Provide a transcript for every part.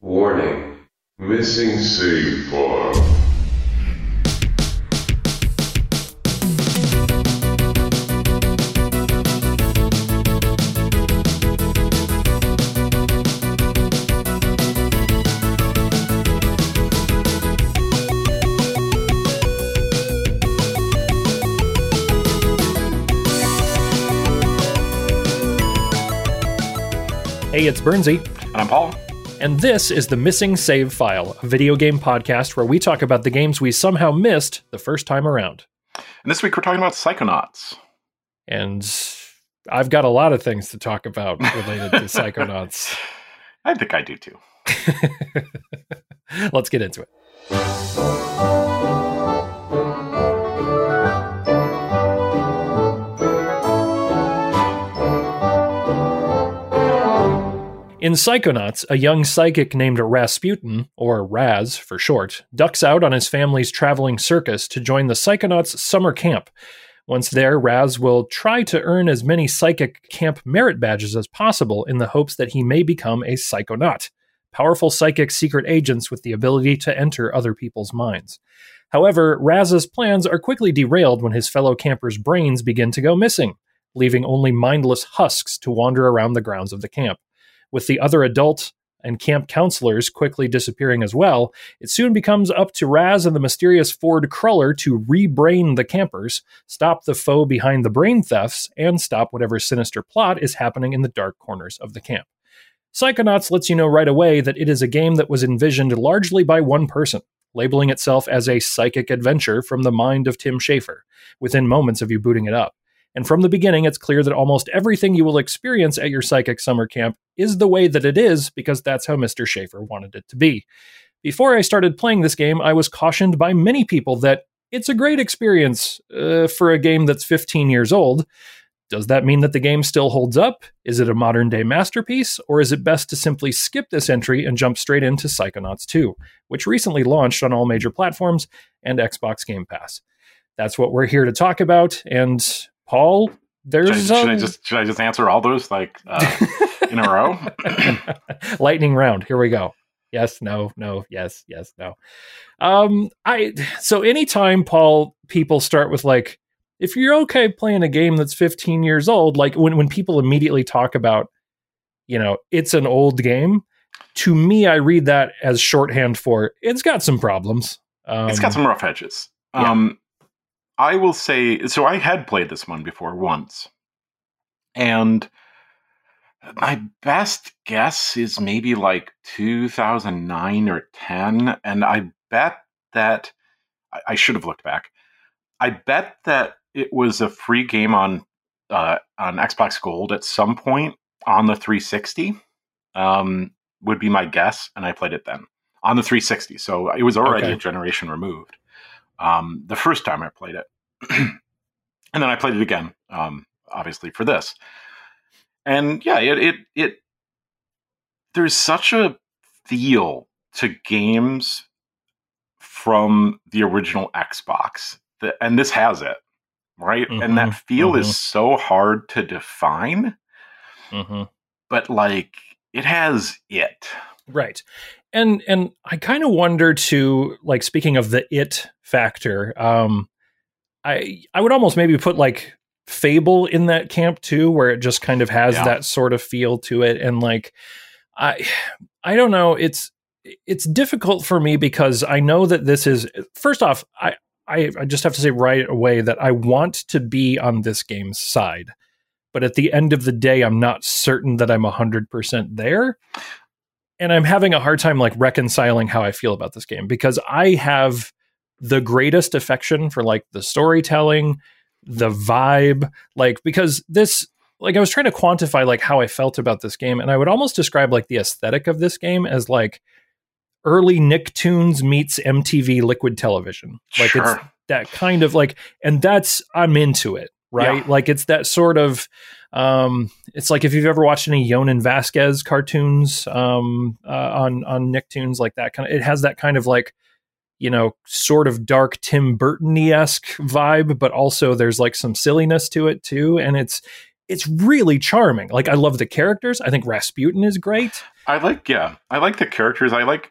Warning. Missing save file. Hey, it's Bernsey, And I'm Paul. And this is the Missing Save File, a video game podcast where we talk about the games we somehow missed the first time around. And this week we're talking about Psychonauts. And I've got a lot of things to talk about related to Psychonauts. I think I do too. Let's get into it. In Psychonauts, a young psychic named Rasputin, or Raz for short, ducks out on his family's traveling circus to join the Psychonauts summer camp. Once there, Raz will try to earn as many psychic camp merit badges as possible in the hopes that he may become a psychonaut, powerful psychic secret agents with the ability to enter other people's minds. However, Raz's plans are quickly derailed when his fellow campers' brains begin to go missing, leaving only mindless husks to wander around the grounds of the camp. With the other adult and camp counselors quickly disappearing as well, it soon becomes up to Raz and the mysterious Ford Cruller to rebrain the campers, stop the foe behind the brain thefts, and stop whatever sinister plot is happening in the dark corners of the camp. Psychonauts lets you know right away that it is a game that was envisioned largely by one person, labeling itself as a psychic adventure from the mind of Tim Schafer, within moments of you booting it up. And from the beginning, it's clear that almost everything you will experience at your psychic summer camp is the way that it is because that's how Mr. Schafer wanted it to be. Before I started playing this game, I was cautioned by many people that it's a great experience uh, for a game that's 15 years old. Does that mean that the game still holds up? Is it a modern day masterpiece? Or is it best to simply skip this entry and jump straight into Psychonauts 2, which recently launched on all major platforms and Xbox Game Pass? That's what we're here to talk about. And Paul, Should I, there's should I um, just should I just answer all those like uh, in a row? lightning round. Here we go. Yes, no, no, yes, yes, no. Um, I so anytime Paul people start with like, if you're okay playing a game that's 15 years old, like when when people immediately talk about, you know, it's an old game. To me, I read that as shorthand for it's got some problems. Um, it's got some rough edges. yeah. Um, I will say so. I had played this one before once, and my best guess is maybe like 2009 or 10, and I bet that I, should have looked back. I bet that it was a free game on uh, on Xbox Gold at some point on the 360. Um, would be my guess, and I played it then on the 360. So it was already Okay. a generation removed. Um, the first time I played it, and then I played it again, um, obviously for this. And yeah, it it it there's such a feel to games from the original Xbox, that, and this has it, right? and that Mhm, feel mhm. is so hard to define, mhm. but like it has it. Right. And and I kind of wonder too, like speaking of the it factor, um, I I would almost maybe put like Fable in that camp too, where it just kind of has Yeah. that sort of feel to it. And like I I don't know, it's it's difficult for me because I know that this is first off, I I, I just have to say right away that I want to be on this game's side. But at the end of the day, I'm not certain that I'm 100% there and I'm having a hard time like reconciling how I feel about this game because I have the greatest affection for like the storytelling, the vibe, like because this like I was trying to quantify like how I felt about this game and I would almost describe like the aesthetic of this game as like early Nicktoons meets MTV liquid television. Like it's that kind of like and that's i'm into it right Yeah. like it's that sort of um it's like if you've ever watched any Jhonen Vasquez cartoons um uh, on on Nicktoons like that kind of it has that kind of like you know sort of dark Tim Burton-esque vibe but also there's like some silliness to it too and it's it's really charming. Like I love the characters. I think Rasputin is great. I like, yeah, I like the characters. I like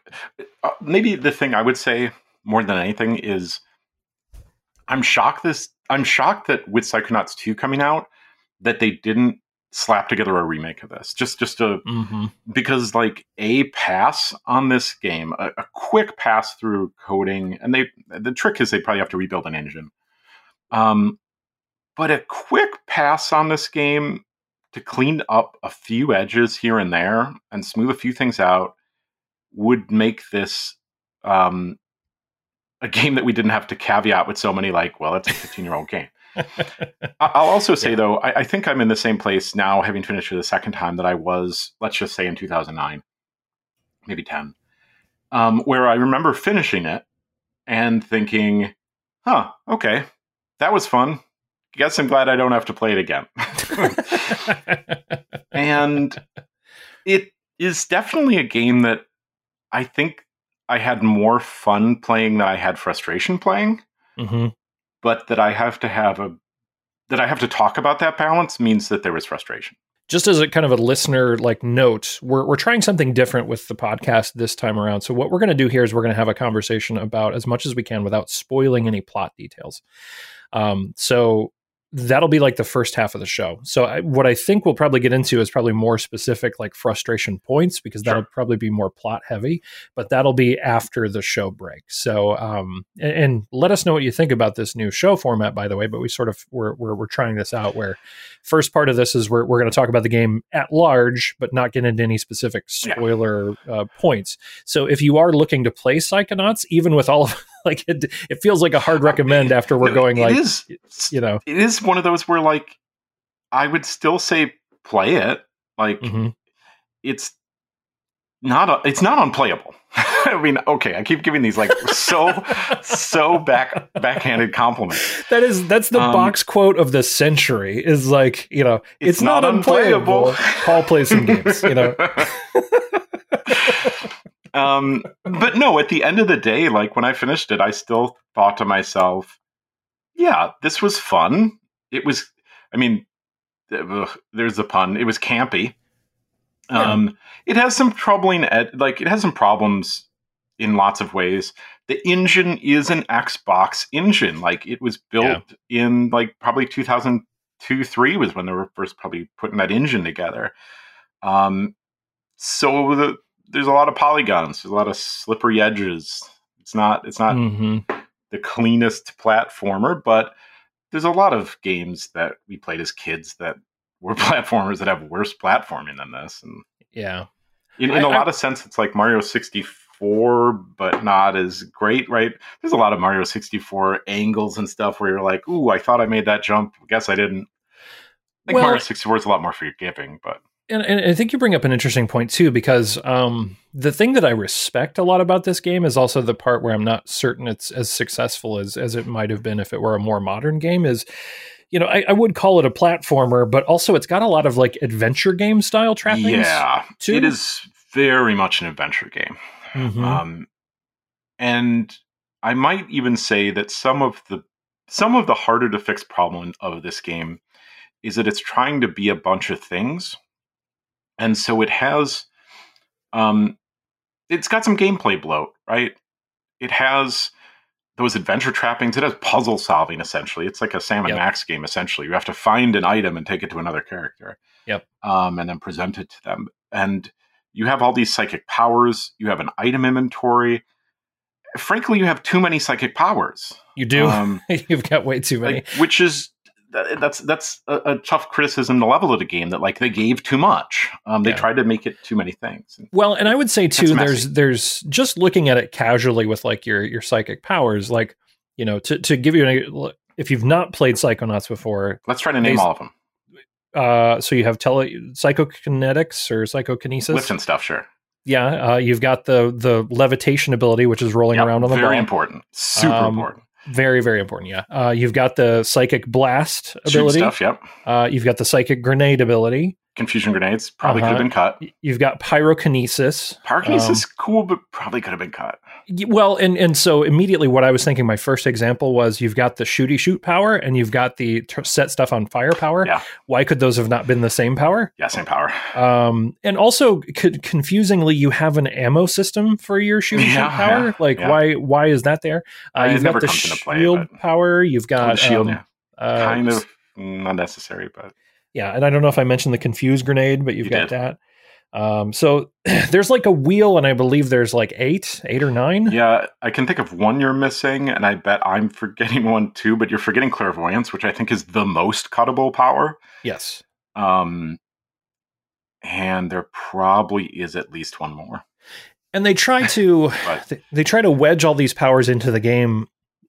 uh, maybe the thing I would say more than anything is I'm shocked this I'm shocked that with Psychonauts 2 coming out that they didn't slap together a remake of this. Just just a Mm-hmm. because like a pass on this game, a, a quick pass through coding, and they the trick is they probably have to rebuild an engine. Um, but a quick pass on this game to clean up a few edges here and there and smooth a few things out would make this um, a game that we didn't have to caveat with so many like, well, it's a 15 year old game. I'll also say Yeah. though, I, I think I'm in the same place now, having finished it the second time that I was, let's just say in 2009, maybe 10, um, where I remember finishing it and thinking, huh, okay, that was fun. Guess I'm glad I don't have to play it again. and it is definitely a game that I think I had more fun playing than I had frustration playing hmm but that I have to have a that I have to talk about that balance means that there was frustration. Just as a kind of a listener like note, we're we're trying something different with the podcast this time around. So what we're going to do here is we're going to have a conversation about as much as we can without spoiling any plot details. Um, so that'll be like the first half of the show. So I, what I think we'll probably get into is probably more specific like frustration points because that'll Sure. probably be more plot heavy, but that'll be after the show break. So um and, and let us know what you think about this new show format by the way, but we sort of we're we're, we're trying this out where first part of this is we're we're going to talk about the game at large but not get into any specific Yeah. spoiler uh, points. So if you are looking to play Psychonauts even with all of like it, it feels like a hard recommend after we're going it like is- you know it is one of those where like I would still say play it. Like mhm. it's not a, it's not unplayable. I mean, okay, I keep giving these like so so back backhanded compliments. That is that's the Um, box quote of the century. Is like you know it's, It's not, not unplayable. unplayable. Paul plays some games. You know, um, but no, at the end of the day, like when I finished it, I still thought to myself, yeah, this was fun. It was, I mean, ugh, there's the pun. It was campy. Um, it has some troubling, ed- like it has some problems in lots of ways. The engine is an Xbox engine. Like it was built in like probably 2002, three was when they were first probably putting that engine together. Um, so the, there's a lot of polygons, there's a lot of slippery edges. It's not, it's not Mhm. the cleanest platformer, but there's a lot of games that we played as kids that were platformers that have worse platforming than this. And yeah, in, in I- a lot of sense, it's like Mario 64, but not as great, right? There's a lot of Mario 64 angles and stuff where you're like, ooh, I thought I made that jump. Guess I didn't. I think Well- Mario 64 is a lot more forgiving, but and, and I think you bring up an interesting point too, because um, the thing that I respect a lot about this game is also the part where I'm not certain it's as successful as as it might have been if it were a more modern game. Is you know I, I would call it a platformer, but also it's got a lot of like adventure game style trappings. yeah, too? it is very much an adventure game. Mhm. Um, and I might even say that some of the some of the harder to fix problem of this game is that it's trying to be a bunch of things, and so it has, um, it's got some gameplay bloat, right? It has those adventure trappings. It has puzzle solving essentially. It's like a Sam and Yep. Max game essentially. You have to find an item and take it to another character. Yep. Um, and then present it to them. And you have all these psychic powers. You have an item inventory. Frankly, you have too many psychic powers. you do. Um, You've got way too many. like, which is that, that's that's a, a tough criticism to level of the game that like they gave too much. Um, they Yeah. tried to make it too many things. Well, and I would say too, there's there's just looking at it casually with like your your psychic powers, like you know, to to give you an if you've not played Psychonauts before, Let's try to name all of them. uh, so you have tele psychokinetics or psychokinesis. Lift and stuff, sure. Yeah, uh, you've got the the levitation ability, which is rolling Yep, around on the very ball. important, super Um, important. Very very important. Yeah, uh, you've got the psychic blast Shoot ability. stuff. Yep. Uh, you've got the psychic grenade ability. Confusion grenades probably Uh-huh. could have been cut. You've got pyrokinesis. Pyrokinesis Um, cool, but probably could have been cut. Well, and and so immediately what I was thinking, my first example was you've got the shooty shoot power and you've got the t- set stuff on fire power. Yeah. Why could those have not been the same power? Yeah, same power. Um, and also confusingly, you have an ammo system for your shooty shoot power. yeah, like yeah. why why is that there? Uh, you've never got the into play, shield power. You've got shield, um, yeah. uh, kind of not necessary, but yeah, and I don't know if I mentioned the confuse grenade, but you've You got did. that. Um, so there's like a wheel, and I believe there's like eight, eight or nine. yeah, I can think of one you're missing, and I bet I'm forgetting one too. But you're forgetting clairvoyance, which I think is the most cuttable power. Yes. Um, and there probably is at least one more. And they try to they, they try to wedge all these powers into the game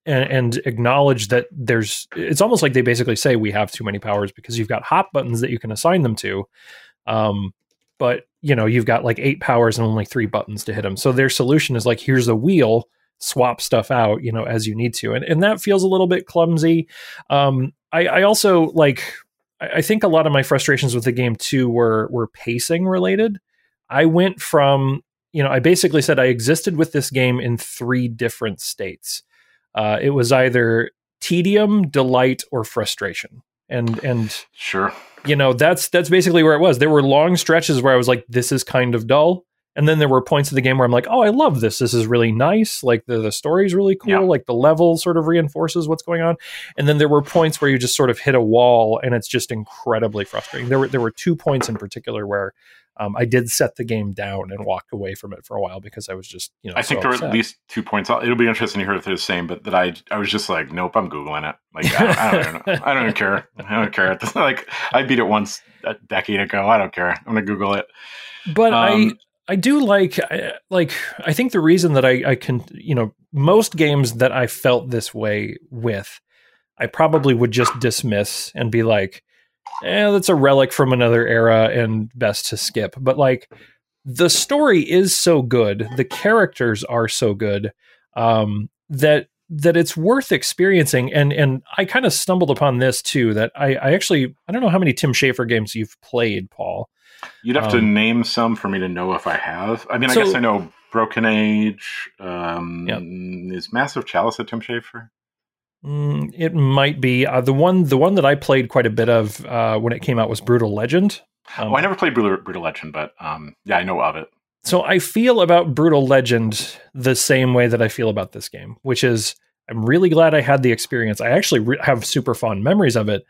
and, and acknowledge that there's it's almost like they basically say we have too many powers because you've got hot buttons that you can assign them to. Um but you know you've got like eight powers and only three buttons to hit them so their solution is like here's a wheel swap stuff out you know as you need to. And, and that feels a little bit clumsy. Um i i also like I, I think a lot of my frustrations with the game too were were pacing related. I went from you know, I basically said I existed with this game in three different states. Uh, it was either tedium, delight, or frustration, and and sure, you know that's that's basically where it was. There were long stretches where I was like, "This is kind of dull," and then there were points of the game where I'm like, "Oh, I love this. This is really nice. Like the the story's really cool. Yeah. Like the level sort of reinforces what's going on." And then there were points where you just sort of hit a wall, and it's just incredibly frustrating. There were there were two points in particular where um, I did set the game down and walk away from it for a while because I was just you know. I think there are upset. at least two points. It'll be interesting to hear if they're the same, but that I I was just like, nope, I'm googling it. Like I, I don't know. I don't even care. I don't care. It's like I beat it once a decade ago. I don't care. I'm gonna Google it. but I Um, I do like I, like I think the reason that I I can you know most games that I felt this way with I probably would just dismiss and be like eh that's a relic from another era and best to skip but like the story is so good the characters are so good um that that it's worth experiencing and and I kind of stumbled upon this too that I I actually I don't know how many Tim Schafer games you've played Paul You'd have to Um, name some for me to know if I have. I mean, I So- guess I know Broken Age. Um, Yep. Is Massive Chalice a Tim Schafer? Mm, it might be uh, the one. The one that I played quite a bit of uh, when it came out was Brutal Legend. Um, oh, I never played Brutal, Brutal Legend, but um, yeah, I know of it. so I feel about Brutal Legend the same way that I feel about this game, which is I'm really glad I had the experience. I actually re- have super fond memories of it.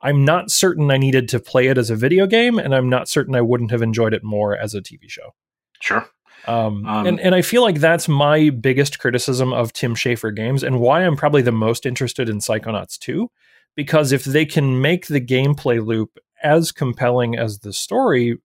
I'm not certain I needed to play it as a video game, and I'm not certain I wouldn't have enjoyed it more as a TV show. Sure. Um, Um, and, and I feel like that's my biggest criticism of Tim Schafer games and why I'm probably the most interested in Psychonauts 2. Because if they can make the gameplay loop as compelling as the story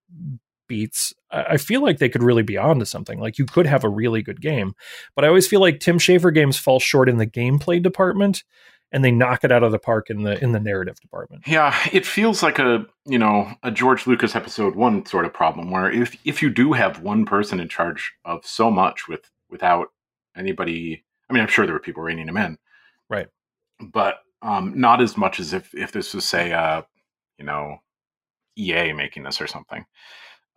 beats, I I feel like they could really be onto something. Like you could have a really good game. But I always feel like Tim Schafer games fall short in the gameplay department and they knock it out of the park in the in the narrative department. Yeah, it feels like a you know a George Lucas episode one sort of problem where if if you do have one person in charge of so much with without anybody, I mean, I'm sure there were people reining him in, Right. But um, not as much as if if this was say uh you know EA making this or something,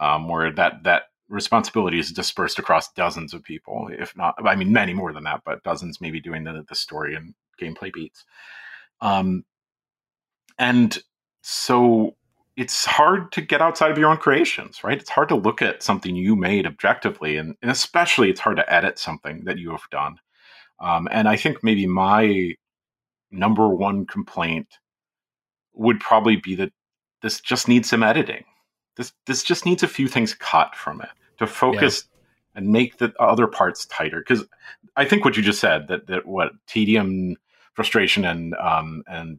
um, where that that responsibility is dispersed across dozens of people, if not, I mean, many more than that, but dozens maybe doing the the story and gameplay beats. Um, and so it's hard to get outside of your own creations, right? It's hard to look at something you made objectively, and, and especially it's hard to edit something that you have done. Um, and I think maybe my number one complaint would probably be that this just needs some editing. This this just needs a few things cut from it to focus and make the other parts tighter. Because I think what you just said that that what tedium, frustration, and um and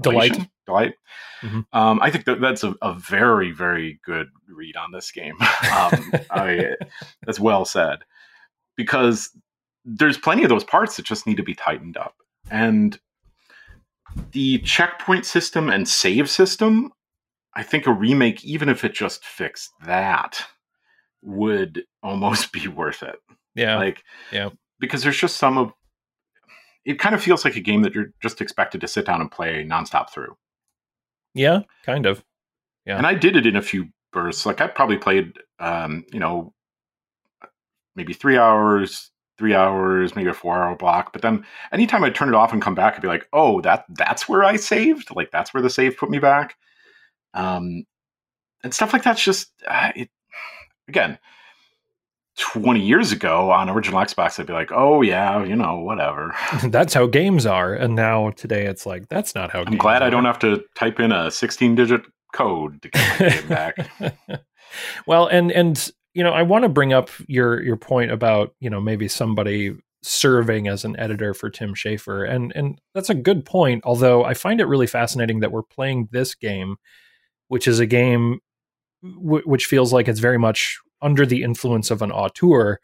Delight. elation? delight. Mhm. Um, I think that that's a, a very very good read on this game. um, I, that's well said because there's plenty of those parts that just need to be tightened up and the checkpoint system and save system i think a remake even if it just fixed that would almost be worth it Yeah. like yeah. because there's just some of it kind of feels like a game that you're just expected to sit down and play nonstop through Yeah, kind of. Yeah. And I did it in a few bursts. Like I probably played, um, you know, maybe three hours, three hours, maybe a four hour block. But then anytime I turn it off and come back, I'd be like, oh, that that's where I saved. Like that's where the save put me back. Um, and stuff like that's just uh, it. Again, 20 years ago on original Xbox, I'd be like, oh, yeah, you know, whatever. that's how games are. And now today it's like, that's not how I'm glad are. I don't have to type in a 16 digit code to get my game back. well, and, and, you know, I want to bring up your, your point about, you know, maybe somebody serving as an editor for Tim Schafer. And, and that's a good point. Although I find it really fascinating that we're playing this game, which is a game w- which feels like it's very much under the influence of an auteur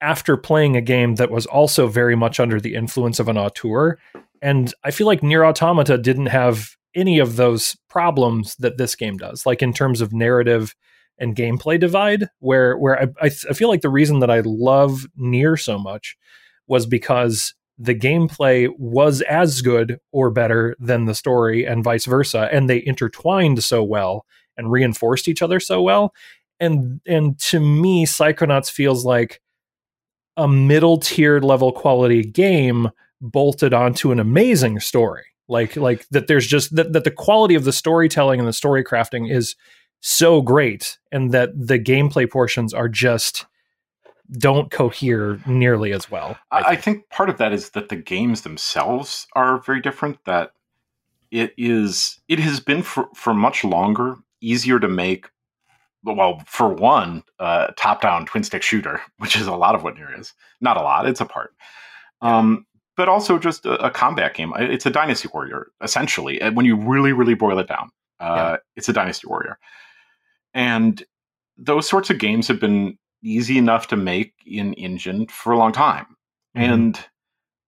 after playing a game that was also very much under the influence of an auteur. And I feel like Nier Automata didn't have any of those problems that this game does, like in terms of narrative and gameplay divide, where where I, I, I feel like the reason that I love Nier so much was because the gameplay was as good or better than the story and vice versa and they intertwined so well and reinforced each other so well and and to me psychonauts feels like a middle tier level quality game bolted onto an amazing story like like that there's just that, that the quality of the storytelling and the story crafting is so great and that the gameplay portions are just don't cohere nearly as well I think. I think part of that is that the games themselves are very different that it is it has been for, for much longer easier to make well, for one, uh, top-down twin-stick shooter, which is a lot of what Nier is. Not a lot; it's a part. Um, but also just a, a, combat game. It's a Dynasty Warrior, essentially. When you really, really boil it down, uh, yeah. it's a Dynasty Warrior. And those sorts of games have been easy enough to make in Engine for a long time. Mm-hmm. And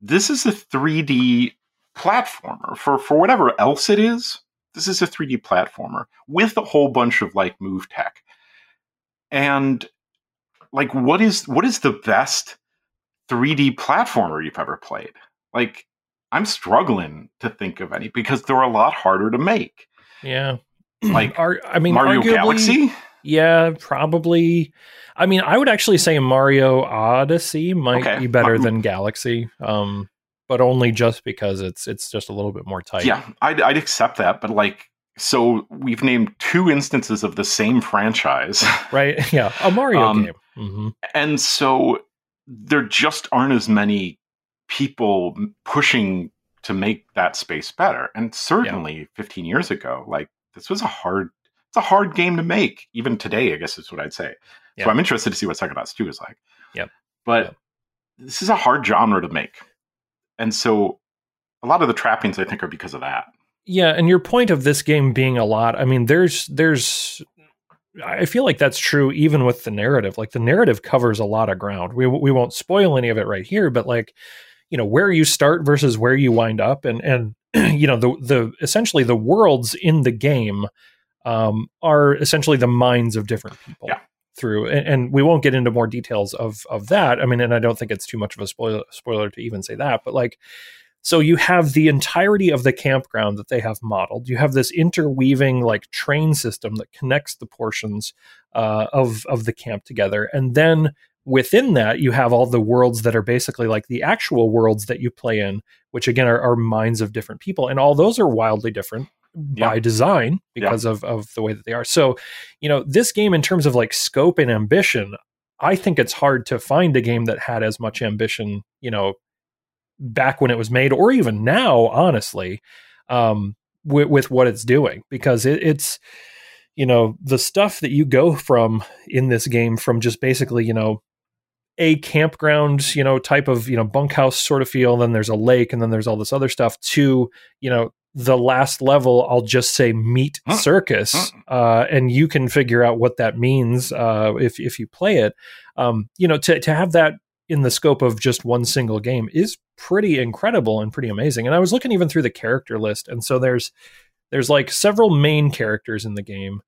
this is a 3D platformer for for whatever else it is. This is a 3D platformer with a whole bunch of like move tech. And like what is what is the best 3D platformer you've ever played? Like I'm struggling to think of any because they're a lot harder to make. Yeah. Like Are, I mean Mario arguably, Galaxy? Yeah, probably. I mean, I would actually say Mario Odyssey might Okay. be better than Galaxy. Um but only just because it's it's just a little bit more tight. Yeah, I'd, I'd accept that, but like, so we've named two instances of the same franchise, Right? Yeah. A Mario Um, game. hmm and so there just aren't as many people pushing to make that space better. And certainly, 15 years ago, like this was a hard, it's a hard game to make. Even today, I guess is what I'd say. Yeah. So I'm interested to see what Psychonauts 2 is like. yeah But Yep. this is a hard genre to make, and so a lot of the trappings I think are because of that. Yeah, and your point of this game being a lot, I mean, there's there's I feel like that's true even with the narrative. Like the narrative covers a lot of ground. We we won't spoil any of it right here, but like, you know, where you start versus where you wind up and and you know, the the essentially the worlds in the game um are essentially the minds of different people. Yeah. Through and, and we won't get into more details of of that. I mean, and I don't think it's too much of a spoiler spoiler to even say that, but like so you have the entirety of the campground that they have modeled. You have this interweaving like train system that connects the portions uh, of of the camp together, and then within that you have all the worlds that are basically like the actual worlds that you play in, which again are, are minds of different people, and all those are wildly different by Yeah. design because of of the way that they are. So, you know, this game in terms of like scope and ambition, I think it's hard to find a game that had as much ambition, you know, back when it was made, or even now, honestly, um, with, with what it's doing, because it, it's, you know, the stuff that you go from in this game from just basically, you know, a campground, you know, type of, you know, bunkhouse sort of feel, then there's a lake, and then there's all this other stuff to, you know, the last level, I'll just say meat Huh. circus, uh, and you can figure out what that means uh, if if you play it. Um, you know, to to have that in the scope of just one single game is pretty incredible and pretty amazing. And I was looking even through the character list, and so there's there's like several main characters in the game.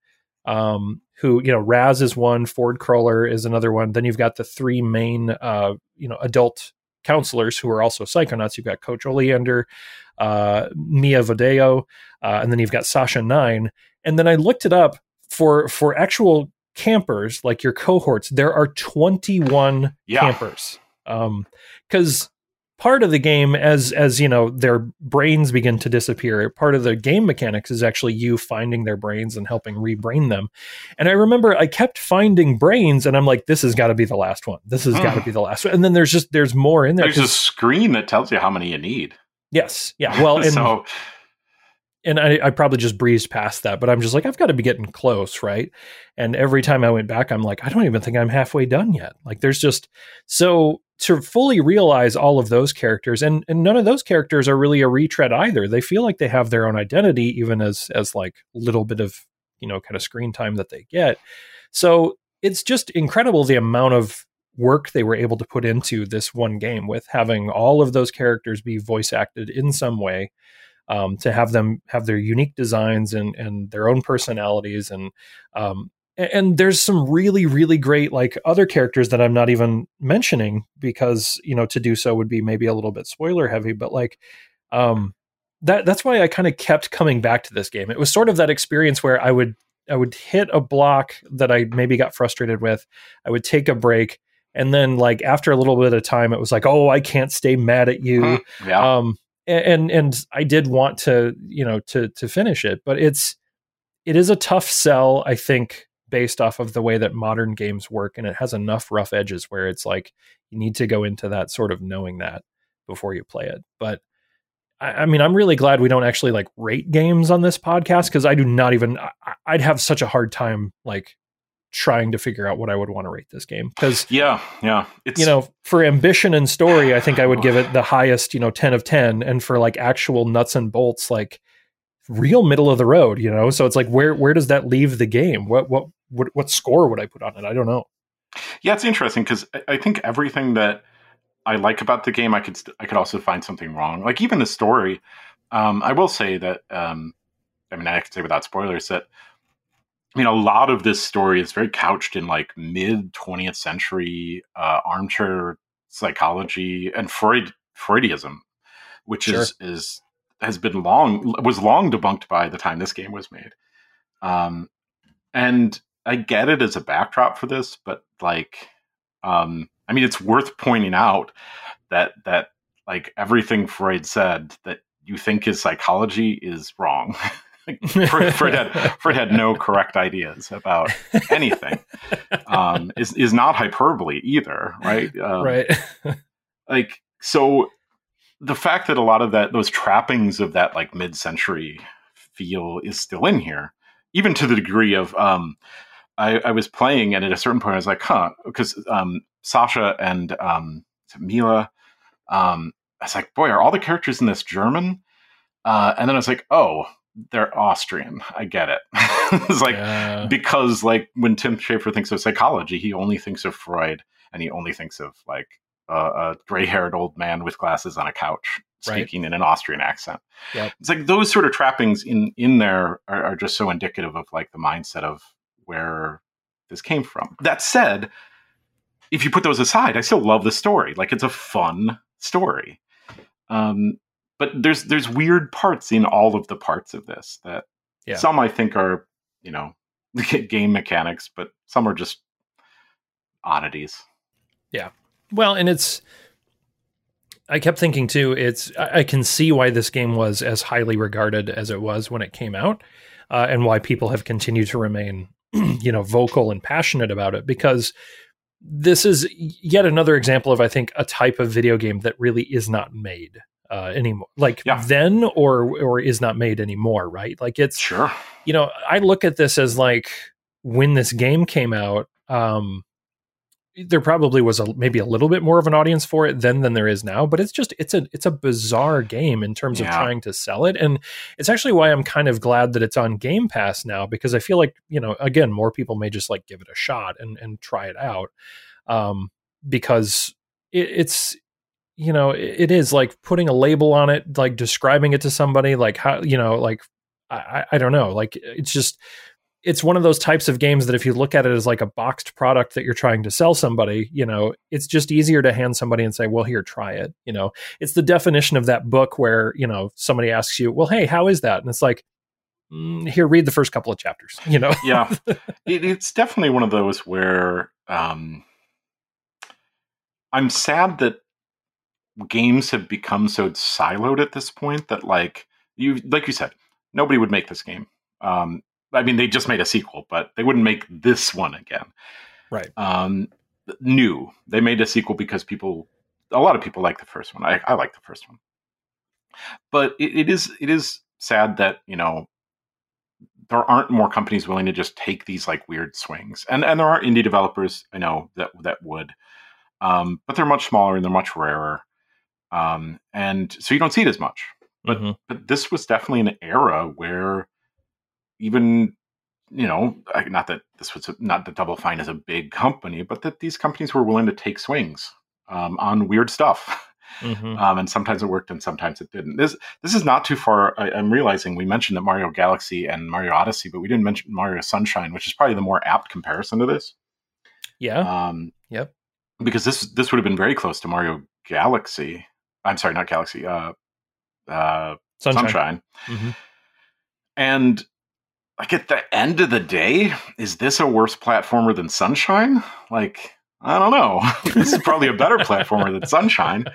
Um, who you know, Raz is one, Ford Cruller is another one. Then you've got the three main, uh, you know, adult counselors who are also psychonauts. You've got Coach Oleander, uh, Milla Vodello, uh, and then you've got Sasha Nein. And then I looked it up for for actual campers, like your cohorts. There are 21 Yeah. campers. Um, because part of the game, as as you know, their brains begin to disappear. Part of the game mechanics is actually you finding their brains and helping rebrain them. And I remember I kept finding brains, and I'm like, this has got to be the last one. This has got to Mm. be the last one. And then there's just there's more in there. There's a screen that tells you how many you need. Yes, yeah. Well, and so and I, I probably just breezed past that, but I'm just like, I've got to be getting close, right? And every time I went back, I'm like, I don't even think I'm halfway done yet. Like, there's just so to fully realize all of those characters, and and none of those characters are really a retread either. They feel like they have their own identity, even as as like little bit of you know kind of screen time that they get. So it's just incredible the amount of work they were able to put into this one game with having all of those characters be voice acted in some way um, to have them have their unique designs and and their own personalities and um, and there's some really really great like other characters that I'm not even mentioning because you know to do so would be maybe a little bit spoiler heavy but like um that that's why I kind of kept coming back to this game. It was sort of that experience where I would I would hit a block that I maybe got frustrated with. I would take a break and then like after a little bit of time it was like oh I can't stay mad at you. Hmm, yeah. um and and i did want to you know to to finish it but it's it is a tough sell i think based off of the way that modern games work and it has enough rough edges where it's like you need to go into that sort of knowing that before you play it. But I, I mean i'm really glad we don't actually like rate games on this podcast because i do not even I, i'd have such a hard time like trying to figure out what i would want to rate this game because yeah, yeah. It's you know, for ambition and story, I think I would give it the highest, you know, 10 of 10. And for like actual nuts and bolts, like real middle of the road, you know? So it's like, where, where does that leave the game? What, what, what, what score would I put on it? I don't know. Yeah, it's interesting because I, I think everything that I like about the game, I could st- I could also find something wrong. Like even the story. Um, I will say that. Um, I mean, I can say without spoilers that. I mean, a lot of this story is very couched in like mid twentieth century uh, armchair psychology and Freud Freudism, which is is has been long was long debunked by the time this game was made. Um, and I get it as a backdrop for this, but like, um, I mean, it's worth pointing out that that like everything Freud said that you think is psychology is wrong. Freud, Freud had Freud had no correct ideas about anything. Um, is is not hyperbole either, right? Um, right. like so the fact that a lot of that those trappings of that like mid-century feel is still in here even to the degree of um i, I was playing and at a certain point i was like huh because um sasha and um mila um i was like boy are all the characters in this german uh and then i was like oh they're austrian i get it it's like Yeah. because like when Tim Schafer thinks of psychology, he only thinks of Freud, and he only thinks of like a, a gray-haired old man with glasses on a couch Right. speaking in an Austrian accent. Yep. It's like those sort of trappings in in there are, are just so indicative of like the mindset of where this came from. That said, if you put those aside, I still love the story. Like it's a fun story. Um, but there's there's weird parts in all of the parts of this that Yeah. some I think are you know game mechanics, but some are just oddities. Yeah. Well, and it's. I kept thinking too. It's I, I can see why this game was as highly regarded as it was when it came out, uh, and why people have continued to remain, you know, vocal and passionate about it. Because this is yet another example of I think a type of video game that really is not made uh, anymore. Like Yeah. then, or or is not made anymore. Right? Like it's Sure. you know, I look at this as like when this game came out, um, there probably was a maybe a little bit more of an audience for it then than there is now, but it's just it's a it's a bizarre game in terms of trying to sell it. And it's actually why I'm kind of glad that it's on Game Pass now, because I feel like, you know, again, more people may just like give it a shot and and try it out. Um, because it, it's you know, it, is like putting a label on it, like describing it to somebody, like how you know, like I, I- I don't know. Like it's just it's one of those types of games that if you look at it as like a boxed product that you're trying to sell somebody, you know, it's just easier to hand somebody and say, "Well, here, try it." You know, it's the definition of that book where you know somebody asks you, "Well, hey, how is that?" And it's like, mm, here, read the first couple of chapters. You know, yeah, it, it's definitely one of those where um, I'm sad that games have become so siloed at this point that like you like you said nobody would make this game. Um i mean they just made a sequel but they wouldn't make this one again. Right. Um new. They made a sequel because people a lot of people like the first one. I, I like the first one. But it, it is it is sad that you know there aren't more companies willing to just take these like weird swings. And and there are indie developers i know that that would. Um, but they're much smaller and they're much rarer um, and so you don't see it as much. But Mhm. but this was definitely an era where even you know not that this was a, not that Double Fine is a big company, but that these companies were willing to take swings um, on weird stuff. Mhm. Um, and sometimes it worked and sometimes it didn't. This this is not too far. I, I'm realizing we mentioned that Mario Galaxy and Mario Odyssey, but we didn't mention Mario Sunshine, which is probably the more apt comparison to this. yeah, Um, Yep. Because this this would have been very close to Mario Galaxy. I'm sorry, not Galaxy. Uh, uh, sunshine. Sunshine. Mhm. And like at the end of the day, is this a worse platformer than Sunshine? Like I don't know. this is probably a better platformer than Sunshine.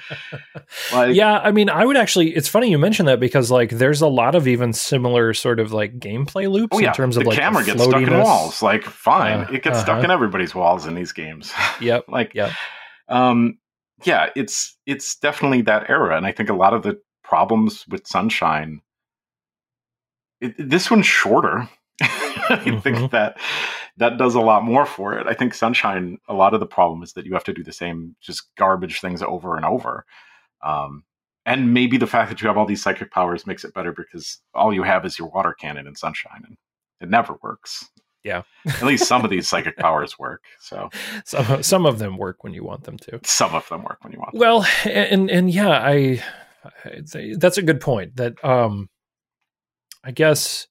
Like yeah, I mean, I would actually. It's funny you mentioned that because like there's a lot of even similar sort of like gameplay loops Oh yeah, in terms the of like camera gets stuck in walls. Like fine, Uh, it gets stuck uh-huh. in everybody's walls in these games. Yep. like Yep. um yeah it's it's definitely that era and i think a lot of the problems with sunshine it, this one's shorter. I Mhm. think that that does a lot more for it. I think sunshine a lot of the problem is that you have to do the same just garbage things over and over um and maybe the fact that you have all these psychic powers makes it better because all you have is your water cannon and sunshine and it never works Yeah. at least some of these psychic powers work so Some some of them work when you want them to. some of them work when you want them. Well, and and yeah, I that's a good point. That um, I guess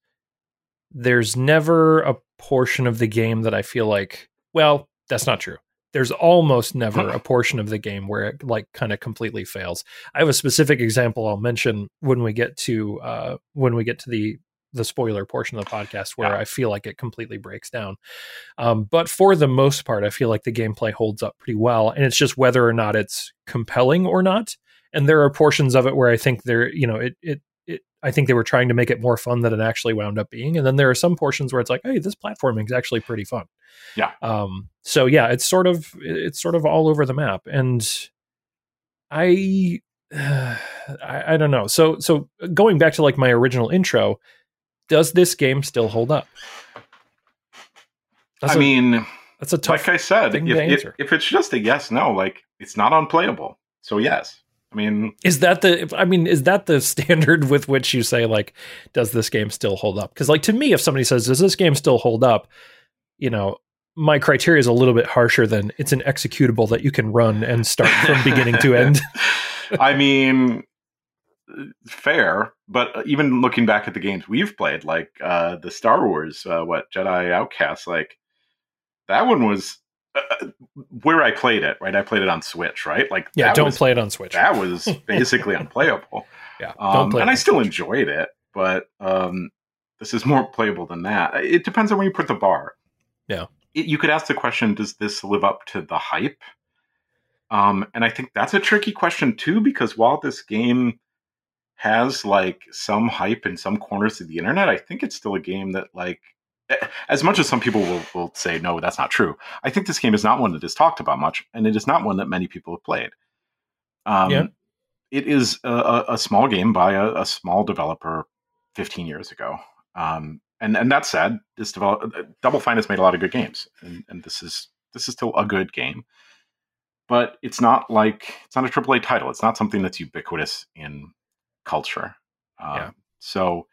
there's never a portion of the game that I feel like. Well, that's not true. There's almost never a portion of the game where it like kind of completely fails. I have a specific example I'll mention when we get to uh when we get to the the spoiler portion of the podcast where Yeah. I feel like it completely breaks down. Um, but for the most part, I feel like the gameplay holds up pretty well, and it's just whether or not it's compelling or not. And there are portions of it where I think they're, you know, it, it, it. I think they were trying to make it more fun than it actually wound up being. And then there are some portions where it's like, hey, this platforming is actually pretty fun. Yeah. Um. So yeah, it's sort of, it's sort of all over the map, and I, I, I don't know. So so going back to like my original intro, does this game still hold up? That's I a- mean, that's a tough. like I said, thing if, if, if it's just a yes, no, like it's not unplayable. So yes, I mean, Is that the? I mean, is that the standard with which you say like, does this game still hold up? Because like to me, if somebody says, does this game still hold up? You know, my criteria is a little bit harsher than it's an executable that you can run and start from beginning to end. I mean, fair, but even looking back at the games we've played, like uh, the Star Wars, uh, what Jedi Outcast, like that one was uh, where I played it. Right, I played it on Switch. Right, like Yeah, don't was, play it on Switch. That was basically unplayable. yeah, don't Um, and I still Switch. enjoyed it, but um, this is more playable than that. It depends on where you put the bar. Yeah. It, you could ask the question: Does this live up to the hype? Um, and I think that's a tricky question too, because while this game has like some hype in some corners of the internet, I think it's still a game that like. As much as some people will, will say no, that's not true. I think this game is not one that is talked about much, and it is not one that many people have played. Um, Yeah. It is a, a, a small game by a, a small developer 15 years ago. Um, and and that said, this develop Double Fine has made a lot of good games, and, and this is this is still a good game. But it's not like it's not a AAA title. It's not something that's ubiquitous in culture. Um, Yeah. So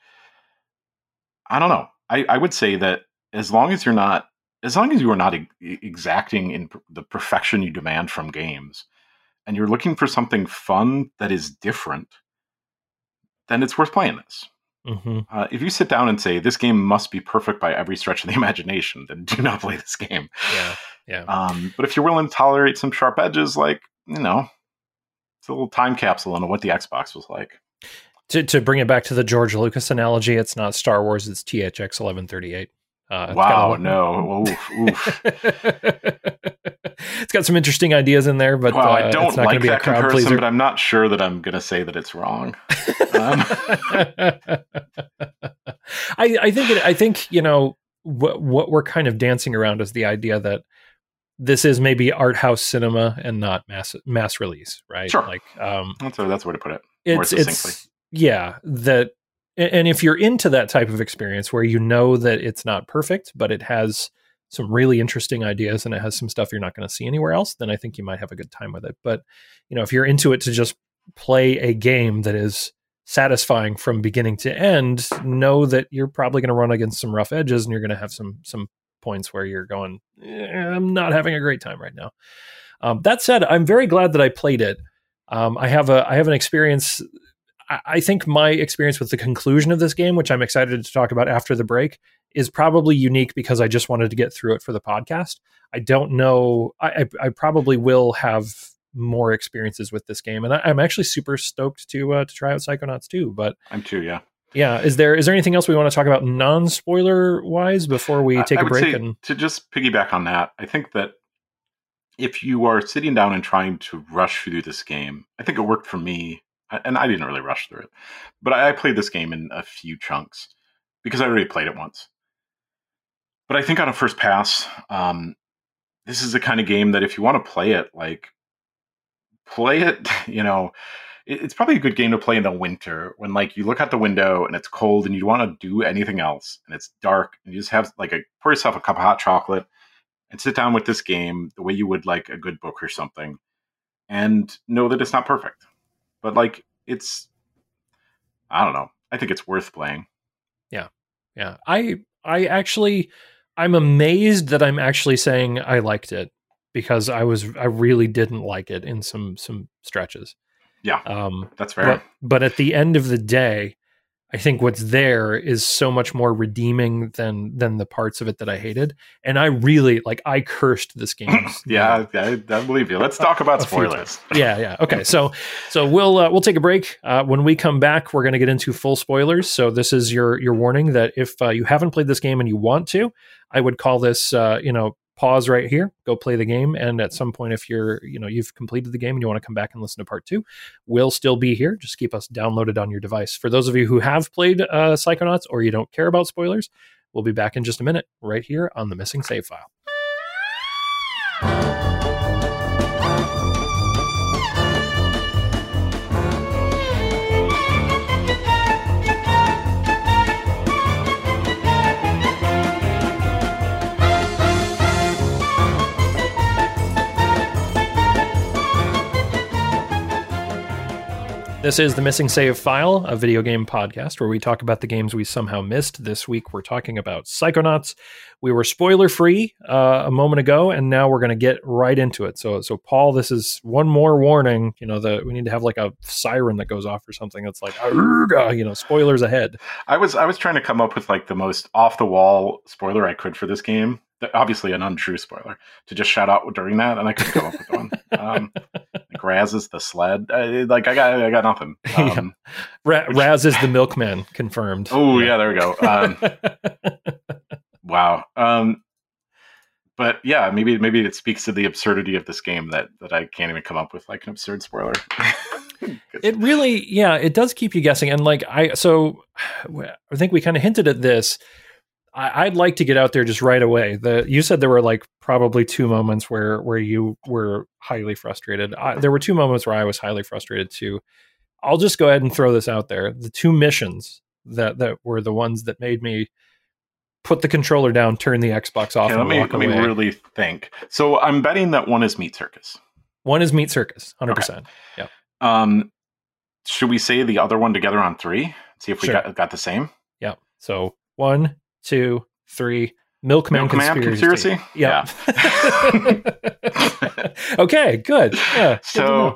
I don't know. I, I would say that as long as you're not as long as you are not exacting in pr- the perfection you demand from games, and you're looking for something fun that is different, then it's worth playing this. Mhm. Uh, if you sit down and say this game must be perfect by every stretch of the imagination, then do not play this game. Yeah, yeah. Um, but if you're willing to tolerate some sharp edges, like you know, it's a little time capsule into what the Xbox was like. To to bring it back to the George Lucas analogy, it's not Star Wars, it's THX eleven thirty eight. Uh, it's wow, got a- no. Oof, oof. it's got some interesting ideas in there, but wow, uh, I don't it's not like going to be a that crowd comparison, pleaser. but I'm not sure that I'm going to say that it's wrong. Um, I, I think it, I think you know what what we're kind of dancing around is the idea that this is maybe art house cinema and not mass mass release, right? Sure. Like, um, that's, a, that's the way to put it. More it's succinctly. it's yeah that and if you're into that type of experience where you know that it's not perfect but it has some really interesting ideas and it has some stuff you're not going to see anywhere else then i think you might have a good time with it but you know if you're into it to just play a game that is satisfying from beginning to end know that you're probably going to run against some rough edges and you're going to have some some points where you're going "Eh, i'm not having a great time right now um, that said i'm very glad that i played it um, I have a I have an experience. I, I think my experience with the conclusion of this game, which I'm excited to talk about after the break, is probably unique because I just wanted to get through it for the podcast. I don't know. I, I, I probably will have more experiences with this game, and I, I'm actually super stoked to uh, to try out Psychonauts too. But I'm too, yeah. yeah, is there is there anything else we want to talk about non spoiler wise before we take I a would break? And to just piggyback on that, I think that if you are sitting down and trying to rush through this game, I think it worked for me, and I didn't really rush through it, but I played this game in a few chunks because I already played it once. But I think on a first pass, um, this is the kind of game that if you want to play it, like play it, you know, it- it's probably a good game to play in the winter when like you look out the window and it's cold and you want to do anything else and it's dark and you just have like a pour yourself a cup of hot chocolate and sit down with this game the way you would like a good book or something and know that it's not perfect but like it's i don't know i think it's worth playing yeah, Yeah. I I actually I'm amazed that I'm actually saying I liked it because I was I really didn't like it in some some stretches. Yeah. Um that's fair but, but at the end of the day, I think what's there is so much more redeeming than than the parts of it that I hated. And I really like I cursed this game. yeah I, I believe you let's talk about spoilers yeah, yeah. Okay, so so we'll uh, we'll take a break. Uh, when we come back, we're going to get into full spoilers. So this is your your warning that if uh, you haven't played this game and you want to, I would call this uh, you know pause right here, go play the game, and at some point, if you're you know you've completed the game and you want to come back and listen to part two, we'll still be here. Just keep us downloaded on your device. For those of you who have played uh, Psychonauts or you don't care about spoilers, we'll be back in just a minute right here on the missing save file. This is the Missing Save File, a video game podcast where we talk about the games we somehow missed. This week we're talking about Psychonauts. We were spoiler free uh, a moment ago, and now we're going to get right into it. So, so Paul, this is one more warning. You know, the we need to have like a siren that goes off or something that's like, you know, spoilers ahead. I was I was trying to come up with like the most off the wall spoiler I could for this game. Obviously, an untrue spoiler to just shout out during that, and I couldn't come up with one. Um, like Raz is the sled. Uh, like I got I got nothing. Um, Ra- Which- Raz is the milkman, confirmed. Oh yeah, there we go. Um, wow. Um, but yeah, maybe maybe it speaks to the absurdity of this game that that I can't even come up with like an absurd spoiler. it really yeah it does keep you guessing and like i so i think we kind of hinted at this I, i'd like to get out there just right away the you said there were like probably two moments where where you were highly frustrated I, there were two moments where i was highly frustrated too i'll just go ahead and throw this out there the two missions that that were the ones that made me put the controller down turn the xbox off Okay, let me walk let me away really think. So I'm betting that one is Meat Circus. one is meat circus 100% Um, should we say the other one together on three? See if we Sure. got got the same. Yeah. So one, two, three. Milkman, Milkman conspiracy. conspiracy? Yeah. okay. Good. Yeah. So, know.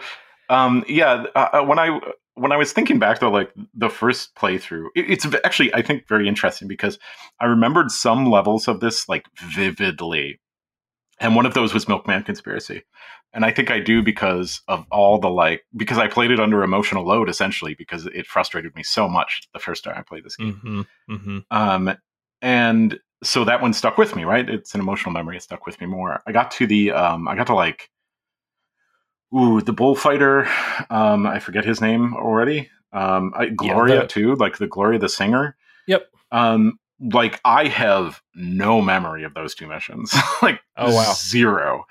um, yeah, uh, uh, when I when I was thinking back though, like the first playthrough, it, it's actually I think very interesting because I remembered some levels of this like vividly, and one of those was Milkman Conspiracy. And I think I do because of all the like because I played it under emotional load essentially because it frustrated me so much the first time I played this game. Mm-hmm, mm-hmm. Um, and so that one stuck with me, right? It's an emotional memory. It stuck with me more. I got to the um, I got to like ooh, the bullfighter. Um, I forget his name already. Um, I, Gloria the- too, like the Gloria the singer. Yep. Um, like I have no memory of those two missions. like Oh, wow. zero.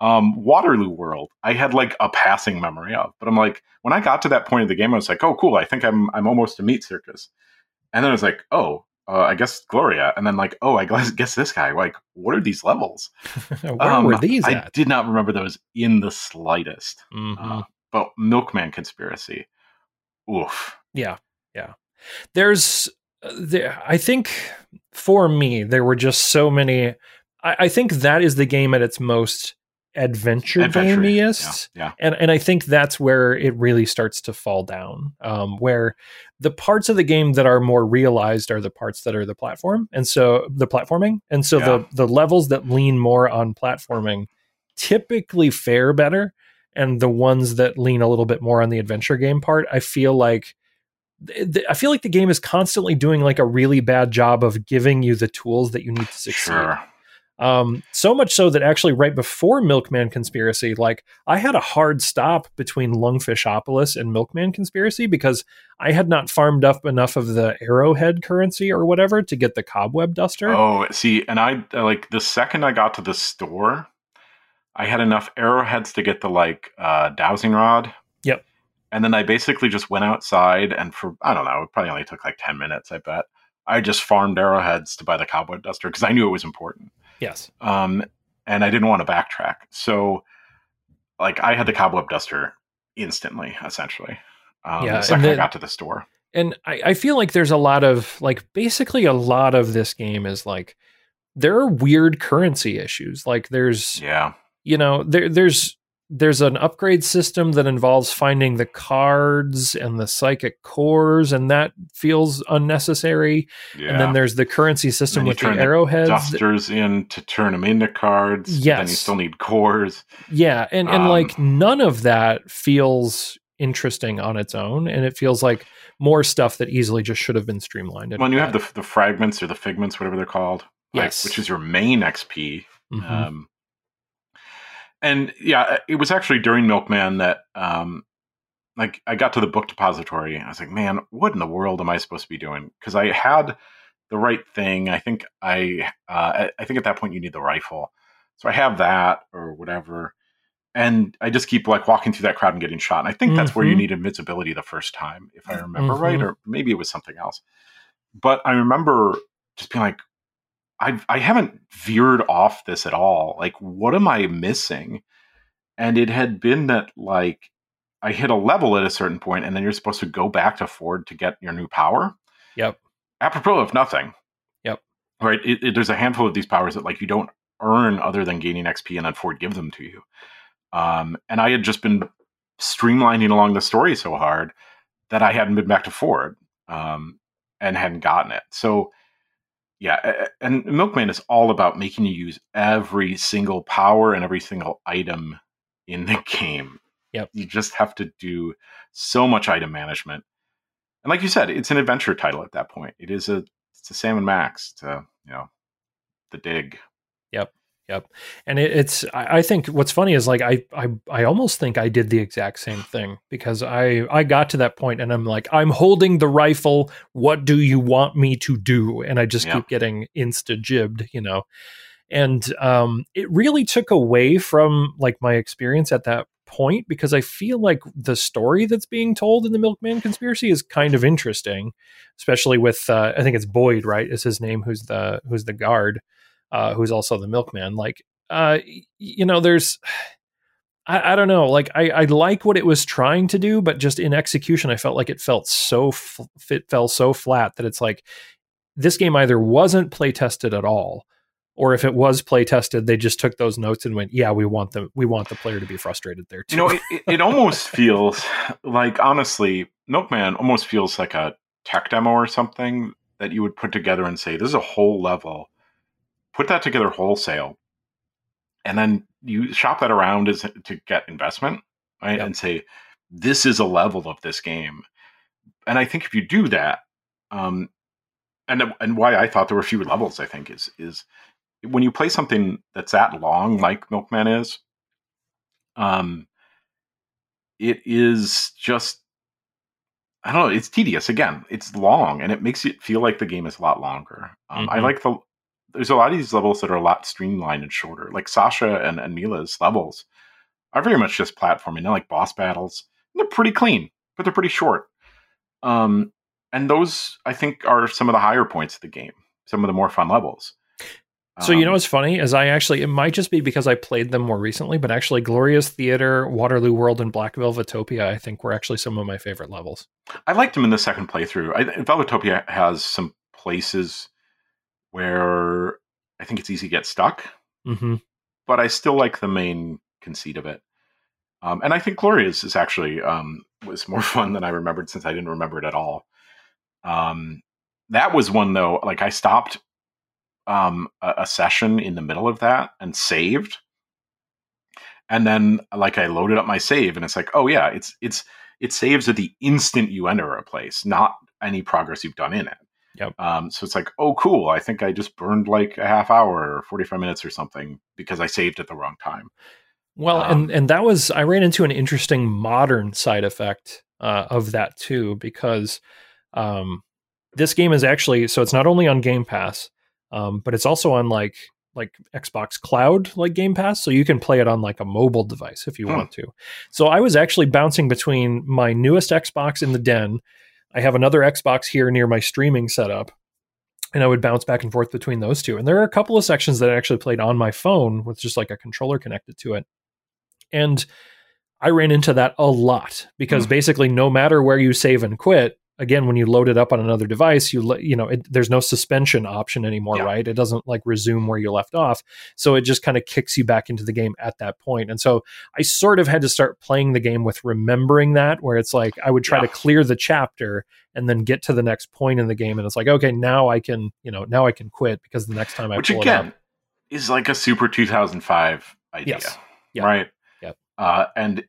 Um, Waterloo World, I had like a passing memory of, but I'm like, when I got to that point of the game, I was like, oh, cool. I think I'm I'm almost to Meat Circus, and then I was like, oh, uh, I guess Gloria, and then like, oh, I guess, guess this guy. Like, what are these levels? Where Um, were these I at? did not remember those in the slightest. Mhm. Uh, but Milkman conspiracy, oof. Yeah, yeah. There's, uh, there, I think for me, there were just so many. I, I think that is the game at its most adventure Adventure, gamiest. Yeah, and and I think that's where it really starts to fall down. Um, where the parts of the game that are more realized are the parts that are the platform, and so the platforming, and so Yeah. the the levels that lean more on platforming typically fare better, and the ones that lean a little bit more on the adventure game part, I feel like. I feel like the game is constantly doing like a really bad job of giving you the tools that you need to succeed. sure. Um, so much so that actually right before Milkman Conspiracy, like I had a hard stop between Lungfishopolis and Milkman Conspiracy because I had not farmed up enough of the arrowhead currency or whatever to get the cobweb duster. Oh, see, and I like the second I got to the store, I had enough arrowheads to get the like uh, dowsing rod. Yep. And then I basically just went outside, and for I don't know, it probably only took like ten minutes. I bet I just farmed arrowheads to buy the cobweb duster because I knew it was important. Yes. um, and I didn't want to backtrack. So, like, I had the cobweb duster instantly, essentially. Um, Yeah, the second I then- got to the store. And I, I feel like there's a lot of like basically a lot of this game is like there are weird currency issues. Like there's Yeah, you know there there's there's an upgrade system that involves finding the cards and the psychic cores and that feels unnecessary yeah. and then there's the currency system with the turn the arrowheads Dusters in to turn them into cards. but Then you still need cores. yeah and and Um, like none of that feels interesting on its own and it feels like more stuff that easily just should have been streamlined When you have the the fragments or the figments, whatever they're called, like, Yes. which is your main XP. Mhm. Um, and yeah, it was actually during Milkman that um, like I got to the book depository. I was like, man, what in the world am I supposed to be doing? Because I had the right thing. I think I uh, I- think at that point you need the rifle. So I have that or whatever. And I just keep like walking through that crowd and getting shot. And I think that's where you Mhm. need invincibility the first time, if I remember Mhm. right, or maybe it was something else. But I remember just being like, I I haven't veered off this at all. Like, what am I missing? And it had been that like I hit a level at a certain point, and then you're supposed to go back to Ford to get your new power. Yep. Apropos of nothing. Yep. Right. It, it- there's a handful of these powers that like you don't earn other than gaining XP, and then Ford give them to you. Um, and I had just been streamlining along the story so hard that I hadn't been back to Ford um, and hadn't gotten it. So yeah, and Milkman is all about making you use every single power and every single item in the game. Yep. You just have to do so much item management. And like you said, it's an adventure title at that point. It is a it's a Sam and Max to, you know, the dig. Yep. And it, it's I, I think what's funny is like I, I I almost think I did the exact same thing because I I got to that point and I'm like I'm holding the rifle. What do you want me to do? And I just Yeah. keep getting insta gibbed, you know. And um, it really took away from like my experience at that point because I feel like the story that's being told in the Milkman conspiracy is kind of interesting, especially with uh, I think it's Boyd, right? Is his name? Who's the who's the guard? Uh, who's also the milkman. Like, uh, you know, there's, I, I don't know, like I, I like what it was trying to do, but just in execution, I felt like it felt so, f- it fell so flat that it's like this game either wasn't play tested at all, or if it was play tested, they just took those notes and went, yeah, we want the we want the player to be frustrated there too. You know, it, it almost feels like, honestly, Milkman almost feels like a tech demo or something that you would put together and say, this is a whole level. Put that together wholesale and then you shop that around as to get investment, right? Yep. And say this is a level of this game. And I think if you do that, um, and and why I thought there were fewer levels, I think is is when you play something that's that long, like Milkman is, um, it is just I don't know. It's tedious. Again, it's long, and it makes it feel like the game is a lot longer. Um, I Mhm. like the. There's a lot of these levels that are a lot streamlined and shorter. Like Sasha and, and Milla's levels are very much just platforming. They're like boss battles. They're pretty clean, but they're pretty short. Um, and those I think are some of the higher points of the game. Some of the more fun levels. So you know Um, what's funny is I actually it might just be because I played them more recently, but actually Gloria's Theater, Waterloo World, and Black Velvetopia I think were actually some of my favorite levels. I liked them in the second playthrough. I, Velvetopia has some places where I think it's easy to get stuck, hmm but I still like the main conceit of it. Um, and I think Gloria's is actually um, was more fun than I remembered since I didn't remember it at all. Um, that was one though. Like I stopped um, a, a session in the middle of that and saved, and then like I loaded up my save, and it's like, oh yeah, it's it's it saves at the instant you enter a place, not any progress you've done in it. Yep. Um, so it's like, oh, cool. I think I just burned like a half hour or 45 minutes or something because I saved at the wrong time. Well, Um, and and that was I ran into an interesting modern side effect uh, of that too because um, this game is actually so it's not only on Game Pass, um, but it's also on like like Xbox Cloud like Game Pass, so you can play it on like a mobile device if you Hmm. want to. So I was actually bouncing between my newest Xbox in the den. I have another Xbox here near my streaming setup, and I would bounce back and forth between those two. And there are a couple of sections that I actually played on my phone with just like a controller connected to it. And I ran into that a lot because Hmm. basically, no matter where you save and quit, again, when you load it up on another device, you you know it, there's no suspension option anymore, Yeah. right? It doesn't like resume where you left off, so it just kind of kicks you back into the game at that point. And so I sort of had to start playing the game with remembering that, where it's like I would try Yeah. to clear the chapter and then get to the next point in the game, and it's like okay, now I can you know now I can quit because the next time I Which pull it again up, is like a super 2005 idea. Yes. Yeah. Right. Yep. Uh, and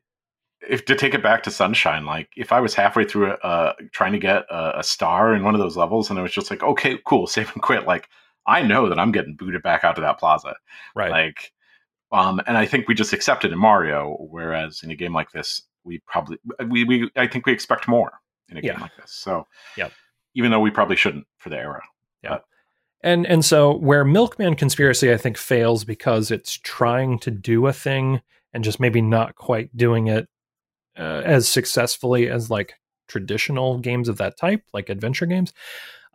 if to take it back to Sunshine, like if I was halfway through uh, trying to get a, a star in one of those levels and I was just like, okay, cool, save and quit, like I know that I'm getting booted back out to that plaza. right? Like, um, and I think we just accept it in Mario, whereas in a game like this, we probably we, we I think we expect more in a Yeah. game like this. So, yeah even though we probably shouldn't for the era. Yeah. And and so where Milkman Conspiracy I think fails because it's trying to do a thing and just maybe not quite doing it uh, as successfully as like traditional games of that type, like adventure games.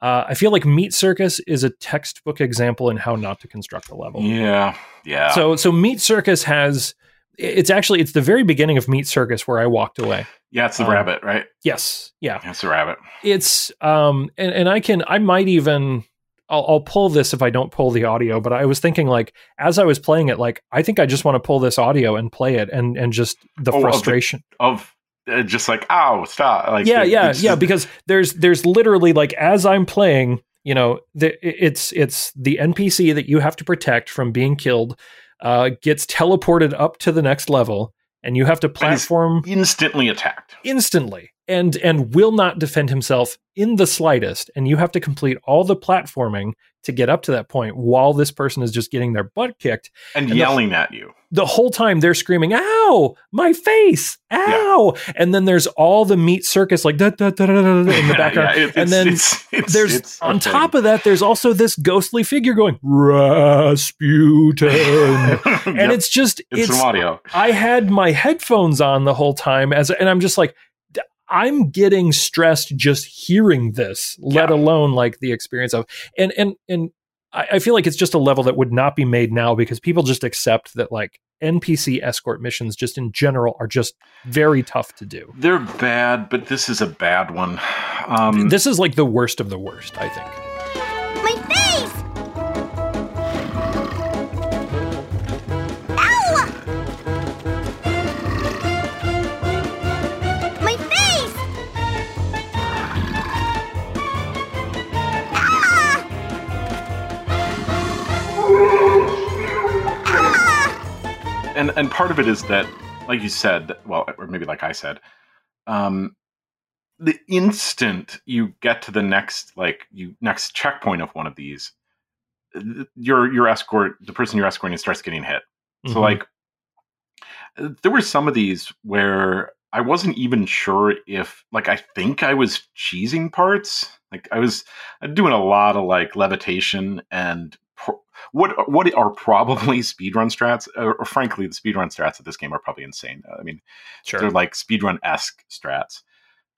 Uh, I feel like Meat Circus is a textbook example in how not to construct a level. Yeah, yeah. So so Meat Circus has it's actually it's the very beginning of Meat Circus where I walked away. yeah, it's the um, rabbit, right? Yes, yeah It's the rabbit. it's um and, and i can i might even I'll, I'll pull this if i don't pull the audio but i was thinking like as i was playing it like i think i just want to pull this audio and play it and and just the Oh, of the- frustration Of uh, just like, ow, stop! Like, yeah it- yeah yeah because there's there's literally like as i'm playing you know the, it's it's the npc that you have to protect from being killed uh gets teleported up to the next level and you have to platform instantly attacked. instantly and and will not defend himself in the slightest. And you have to complete all the platforming to get up to that point while this person is just getting their butt kicked. And, And the- yelling at you. the whole time they're screaming ow my face! Ow! And then there's all the meat circus like da, da, da, da, da, in the background. Yeah, it- and then it's, it's, there's it's on top of that there's also this ghostly figure going rasputin. And Yep, it's just it's, it's. I had my headphones on the whole time as and I'm just like I'm getting stressed just hearing this, let Yeah. alone like the experience of and and and I, I feel like it's just a level that would not be made now because people just accept that like NPC escort missions just in general are just very tough to do. They're bad, but this is a bad one. Um, this is like the worst of the worst, I think. And and part of it is that, like you said, well, or maybe like I said, um, the instant you get to the next like you next checkpoint of one of these, th- your your escort, the person you're escorting, starts getting hit. So Mhm. like, there were some of these where I wasn't even sure if like I think I was cheesing parts. Like I was doing a lot of like levitation and pro- what what are probably speedrun strats, or, or frankly, the speedrun strats of this game are probably insane. I mean, sure. they're like speedrun esque strats,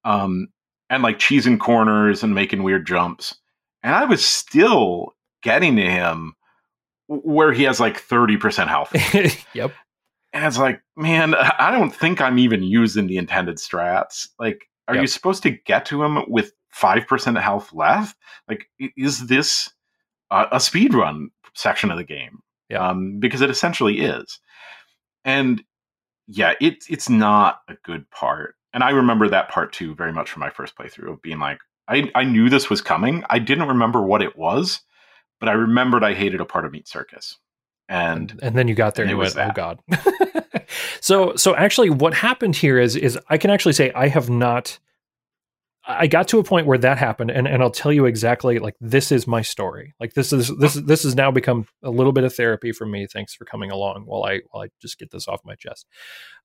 um, and like cheesing corners and making weird jumps. And I was still getting to him where he has like thirty percent health. yep. And it's like, man, I don't think I'm even using the intended strats. Like, are Yep. you supposed to get to him with 5% health left? Like, is this a, a speed run section of the game? Yeah. Um, because it essentially is. And yeah, it's it's not a good part. And I remember that part too very much from my first playthrough of being like, I, I knew this was coming. I didn't remember what it was, but I remembered I hated a part of Meat Circus. And and, and then you got there and and you went, was "Oh God." so, so actually, what happened here is, is I can actually say I have not. I got to a point where that happened, and, and I'll tell you exactly. Like this is my story. Like this is this is this has now become a little bit of therapy for me. Thanks for coming along while I while I just get this off my chest.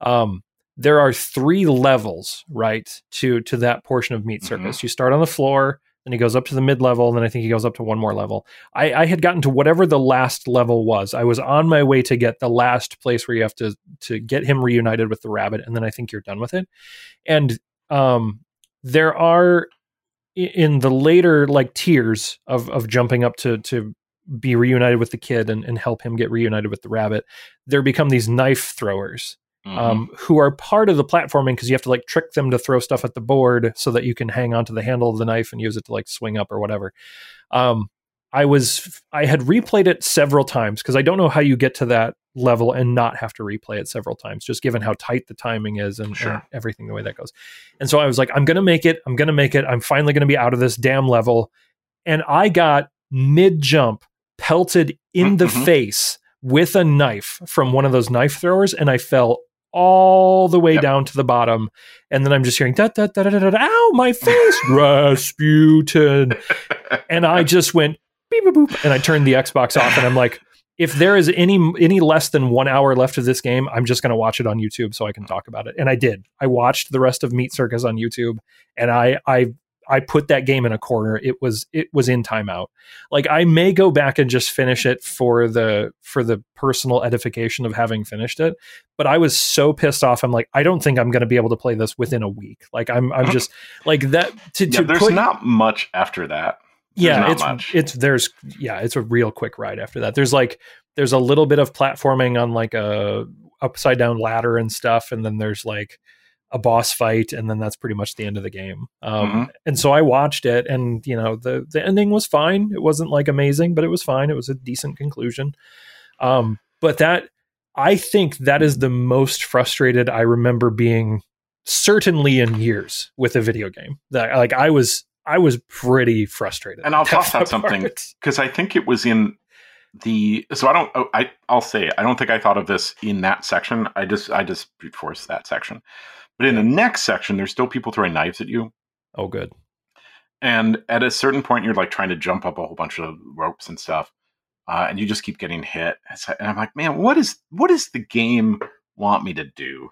Um, there are three levels, right, to to that portion of Meat. Circus. You start on the floor, then he goes up to the mid level, and then I think he goes up to one more level. I, I had gotten to whatever the last level was. I was on my way to get the last place where you have to to get him reunited with the rabbit, and then I think you're done with it. And um, there are in the later like tiers of of jumping up to to be reunited with the kid and, and help him get reunited with the rabbit. There become these knife throwers mhm. um, who are part of the platforming because you have to like trick them to throw stuff at the board so that you can hang onto the handle of the knife and use it to like swing up or whatever. Um, I was I had replayed it several times because I don't know how you get to that level and not have to replay it several times, just given how tight the timing is and, Sure. and everything the way that goes. And so I was like, I'm gonna make it. I'm gonna make it. I'm finally gonna be out of this damn level. And I got mid jump pelted in the Mhm. face with a knife from one of those knife throwers, and I fell all the way Yep. down to the bottom. And then I'm just hearing da da da da da da. Ow, my face, Rasputin. And I just went beep boop boop, and I turned the Xbox off, and I'm like. If there is any any less than one hour left of this game, I'm just going to watch it on YouTube so I can talk about it. And I did. I watched the rest of Meat Circus on YouTube, and I I I put that game in a corner. It was it was in timeout. Like I may go back and just finish it for the for the personal edification of having finished it, but I was so pissed off. I'm like, I don't think I'm going to be able to play this within a week. Like I'm I'm uh-huh. just like that to yeah, to there's put not much after that. Yeah it's much. it's there's yeah it's a real quick ride after that. There's like there's a little bit of platforming on like a upside down ladder and stuff and then there's like a boss fight and then that's pretty much the end of the game. Um, Mhm. and so i watched it and you know the the ending was fine. It wasn't like amazing but it was fine. It was a decent conclusion. Um, but that i think that is the most frustrated i remember being certainly in years with a video game. That like i was i was pretty frustrated And I'll toss out that something. because I think it was in the so I don't oh, I I'll say I don't think I thought of this in that section. I just I just brute force that section. But in the next section, there's still people throwing knives at you, oh good and at a certain point, you're like trying to jump up a whole bunch of ropes and stuff, uh, and you just keep getting hit. And I'm like, man, what is what does the game want me to do?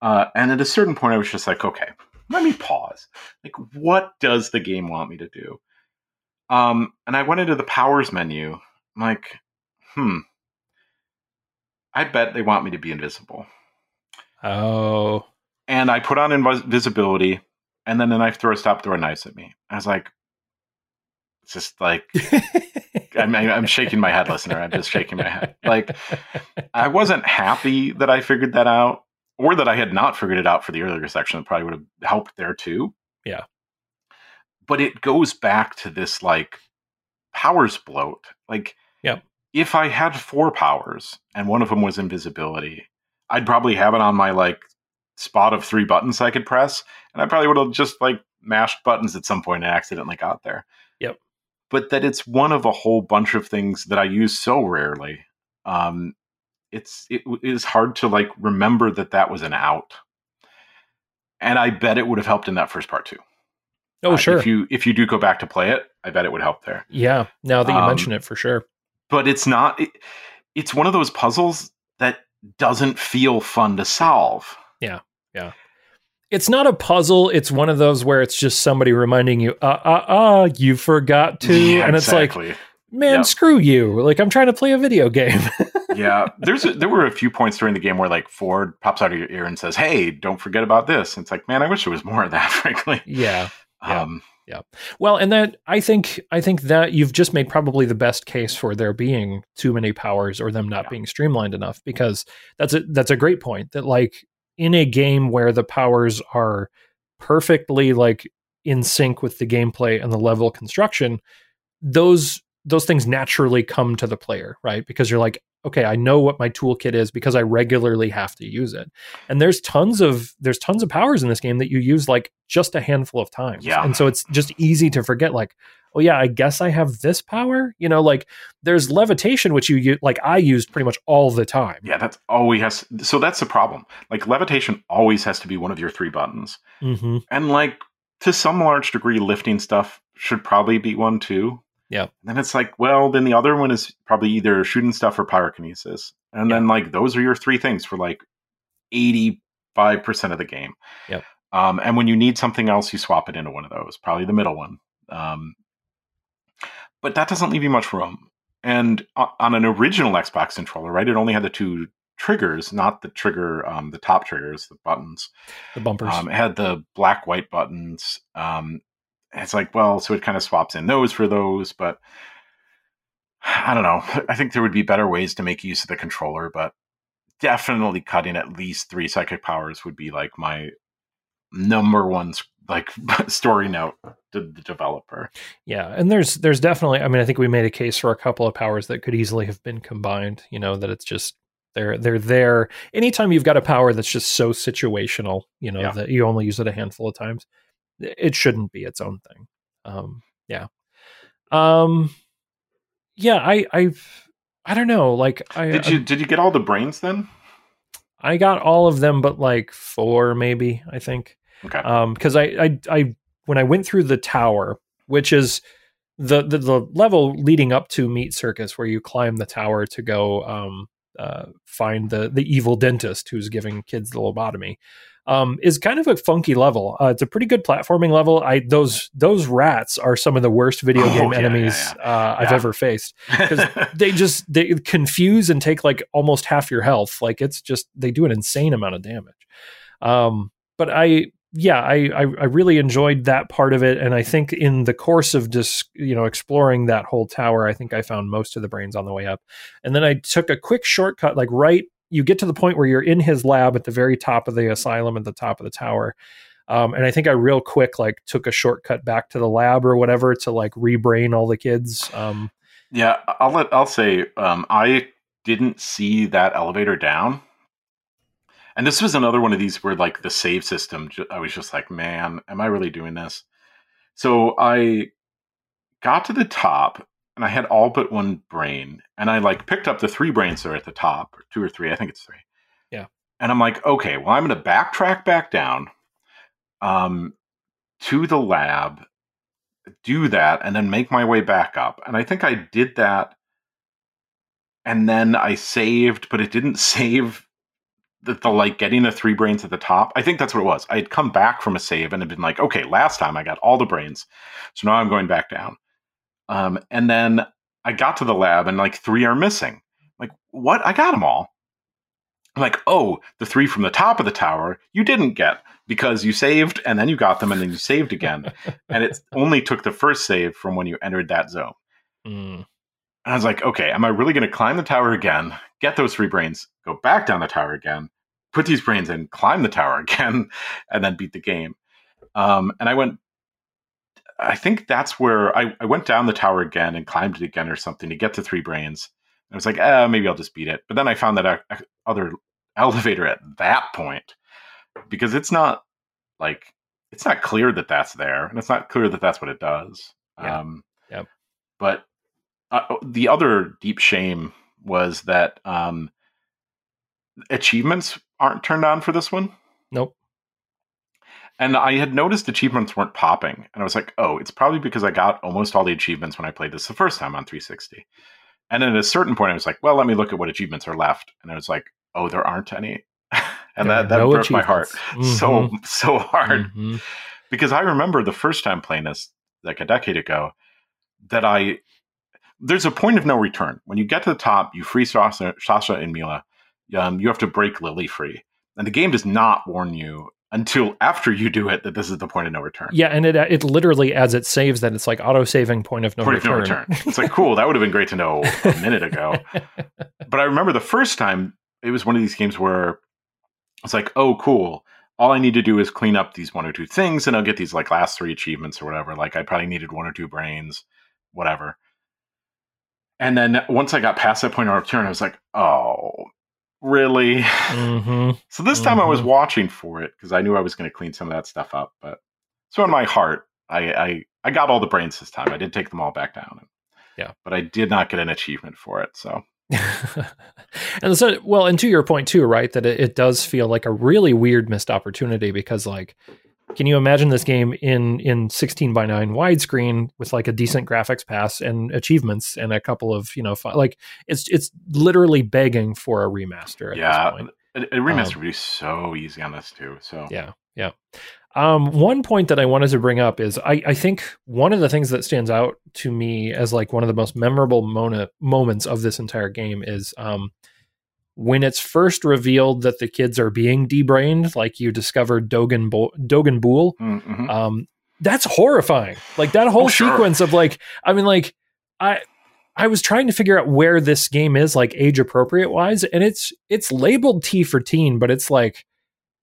Uh, and at a certain point, I was just like, okay, let me pause. Like, what does the game want me to do? Um, and I went into the powers menu. I'm like, hmm, I bet they want me to be invisible. oh And I put on invisibility, and then the knife thrower stopped throwing knives at me. I was like, it's just like, I'm, I'm shaking my head, listener. I'm just shaking my head. Like, I wasn't happy that I figured that out, or that I had not figured it out for the earlier section. It probably would have helped there too. Yeah. But it goes back to this like powers bloat. Like, Yep. if I had four powers and one of them was invisibility, I'd probably have it on my like spot of three buttons I could press, and I probably would have just like mashed buttons at some point and accidentally got there. Yep. But that it's one of a whole bunch of things that I use so rarely. Um, it's it is hard to like remember that that was an out. And I bet it would have helped in that first part too. Oh, Uh, sure. If you if you do go back to play it, I bet it would help there. yeah. Now that you Um, mention it, for sure. But it's not. It, it's one of those puzzles that doesn't feel fun to solve. Yeah. Yeah. It's not a puzzle. It's one of those where it's just somebody reminding you, uh, uh, uh, you forgot to. Yeah, and it's like, exactly. Man, Yep. screw you. Like, I'm trying to play a video game. yeah, there's a, there were a few points during the game where like Ford pops out of your ear and says, "Hey, don't forget about this." And it's like, man, I wish there was more of that. Frankly, yeah. Yeah. um, Well, and that I think I think that you've just made probably the best case for there being too many powers or them not Yeah. being streamlined enough because that's a that's a great point that like in a game where the powers are perfectly like in sync with the gameplay and the level construction those those things naturally come to the player right because you're like okay i know what my toolkit is because i regularly have to use it and there's tons of there's tons of powers in this game that you use like just a handful of times Yeah. and so it's just easy to forget like oh yeah i guess i have this power you know like there's levitation which you use like i use pretty much all the time yeah, that's always has. So that's the problem. Like levitation always has to be one of your three buttons, mm-hmm. and like to some large degree, lifting stuff should probably be one too. Yep. And then it's like, well, then the other one is probably either shooting stuff or pyrokinesis, and then like those are your three things for like eighty five percent of the game. Yep. Um, and when you need something else, you swap it into one of those, probably the middle one. Um, but that doesn't leave you much room. And on an original Xbox controller, right, it only had the two triggers, not the trigger, um, the top triggers, the buttons. the bumpers Um, it had the black white buttons. Um, it's like, well, so it kind of swaps in those for those, but I don't know. I think there would be better ways to make use of the controller, but definitely cutting at least three psychic powers would be like my number one like story note to the developer. Yeah, and there's there's definitely I mean I think we made a case for a couple of powers that could easily have been combined, you know, that it's just they're they're there. Anytime you've got a power that's just so situational, you know, Yeah. that you only use it a handful of times, it shouldn't be its own thing. Um yeah. Um yeah, I I I don't know, like I Did you did you get all the brains then? I got all of them but like 4 maybe, I think Okay. um because I, I i when i went through the tower which is the, the the level leading up to meat circus where you climb the tower to go um uh find the the evil dentist who's giving kids the lobotomy um is kind of a funky level. Uh, it's a pretty good platforming level. I those those rats are some of the worst video Oh, game yeah, enemies uh i've ever faced. Because they just they confuse and take like almost half your health. Like it's just they do an insane amount of damage. Um but i yeah I, I i really enjoyed that part of it. And i think in the course of just you know exploring that whole tower i think i found most of the brains on the way up. And then i took a quick shortcut like right you get to the point where you're in his lab at the very top of the asylum at the top of the tower um, and i think i real quick like took a shortcut back to the lab or whatever to like rebrain all the kids um, Yeah, I'll let I'll say um, I didn't see that elevator down, and this was another one of these where like the save system. I was just like, man, am I really doing this? So I got to the top, and I had all but one brain, and I like picked up the three brains that are at the top, or two or three. I think it's three. Yeah. And I'm like, okay, well, I'm going to backtrack back down, um, to the lab, do that and then make my way back up. And I think I did that. And then I saved, but it didn't save the, the like getting the three brains at the top. I think that's what it was. I had come back from a save and had been like, okay, last time I got all the brains. So now I'm going back down. Um, and then I got to the lab and like three are missing. Like, what? I got them all. I'm like, oh, the three from the top of the tower you didn't get because you saved and then you got them and then you saved again. and it only took the first save from when you entered that zone. mm, And I was like, okay, am I really going to climb the tower again, get those three brains, go back down the tower again, put these brains in, climb the tower again, and then beat the game? Um, and I went, I think that's where I, I went down the tower again and climbed it again or something to get to three brains. I was like, eh, maybe I'll just beat it. But then I found that other elevator at that point because it's not like it's not clear that that's there and it's not clear that that's what it does. Yeah. Um, Yep. But uh, the other deep shame was that um, achievements aren't turned on for this one. Nope. And I had noticed achievements weren't popping. And I was like, oh, it's probably because I got almost all the achievements when I played this the first time on 360. And then at a certain point, I was like, well, let me look at what achievements are left. And I was like, oh, there aren't any. and There that, that no broke my heart achievements. so, so hard. Mhm. Because I remember the first time playing this, like a decade ago, that I, there's a point of no return. When you get to the top, you free Sasha, Sasha and Milla. Um, you have to break Lili free. And the game does not warn you until after you do it that this is the point of no return. Yeah, and it uh, it literally as it saves that it's like auto saving point of no point return. of no return. It's like cool. That would have been great to know a minute ago. But I remember the first time it was one of these games where it's like, oh, cool. All I need to do is clean up these one or two things, and I'll get these like last three achievements or whatever. Like I probably needed one or two brains, whatever. And then once I got past that point of no return, I was like, oh, really? hmm So this time I was Mhm. watching for it because I knew I was going to clean some of that stuff up. But so in my heart, I, I I got all the brains this time. I did take them all back down. Yeah. but I did not get an achievement for it. So and so, well, and to your point too, right? That it, it does feel like a really weird missed opportunity because, like, can you imagine this game in in 16 by 9 widescreen with like a decent graphics pass and achievements and a couple of you know, like it's it's literally begging for a remaster at yeah, this point. a, a remaster Um, would be so easy on this too. So Yeah, yeah. Um, one point that I wanted to bring up is I, I think one of the things that stands out to me as like one of the most memorable mona- moments of this entire game is um, when it's first revealed that the kids are being debrained, like you discovered Dogen Bo- Dogen Boole. Mm, mhm. Um, that's horrifying. Like that whole Oh, sure. sequence of like, I mean, like I. I was trying to figure out where this game is like age appropriate wise, and it's it's labeled T for teen, but it's like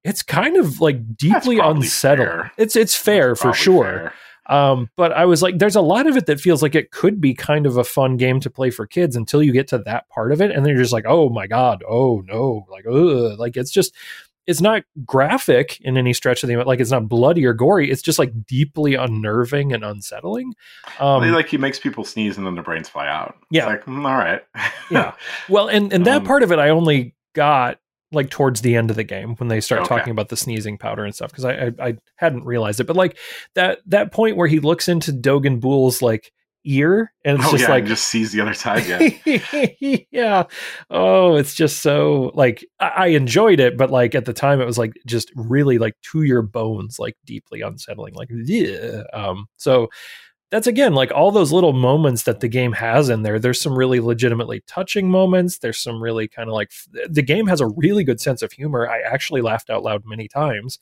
it's kind of like deeply unsettling. It's it's fair for sure. fair. Um, but I was like, there's a lot of it that feels like it could be kind of a fun game to play for kids until you get to that part of it, and then you're just like, oh my god, oh no, like ugh, like it's just it's not graphic in any stretch of the like it's not bloody or gory. It's just like deeply unnerving and unsettling. Um, like he makes people sneeze and then their brains fly out. It's Yeah. like mm, all right. Yeah. Well, and and that Um, part of it I only got like towards the end of the game when they start Okay. talking about the sneezing powder and stuff because I, I I hadn't realized it, but like that that point where he looks into Dogen Boole's like ear and it's oh just yeah, like just sees the other side. Yeah. yeah. Oh, it's just so like I, I enjoyed it, but like at the time it was like just really like to your bones, like deeply unsettling. Like yeah. Um so that's again like all those little moments that the game has in there. There's some really legitimately touching moments. There's some really kind of like the game has a really good sense of humor. I actually laughed out loud many times.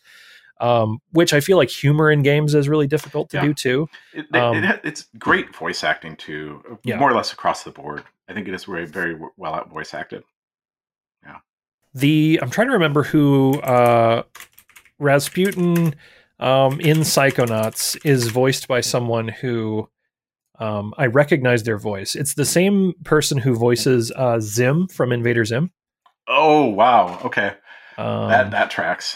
Um, which I feel like humor in games is really difficult to Yeah. do too. It, it- Um, it ha- it's great voice acting too, Yeah. more or less across the board. I think it is very, very well out voice acted. Yeah. The I'm trying to remember who uh, Rasputin um, in Psychonauts is voiced by someone who um, I recognize their voice. It's the same person who voices uh, Zim from Invader Zim. Oh wow, okay, Um, that that tracks.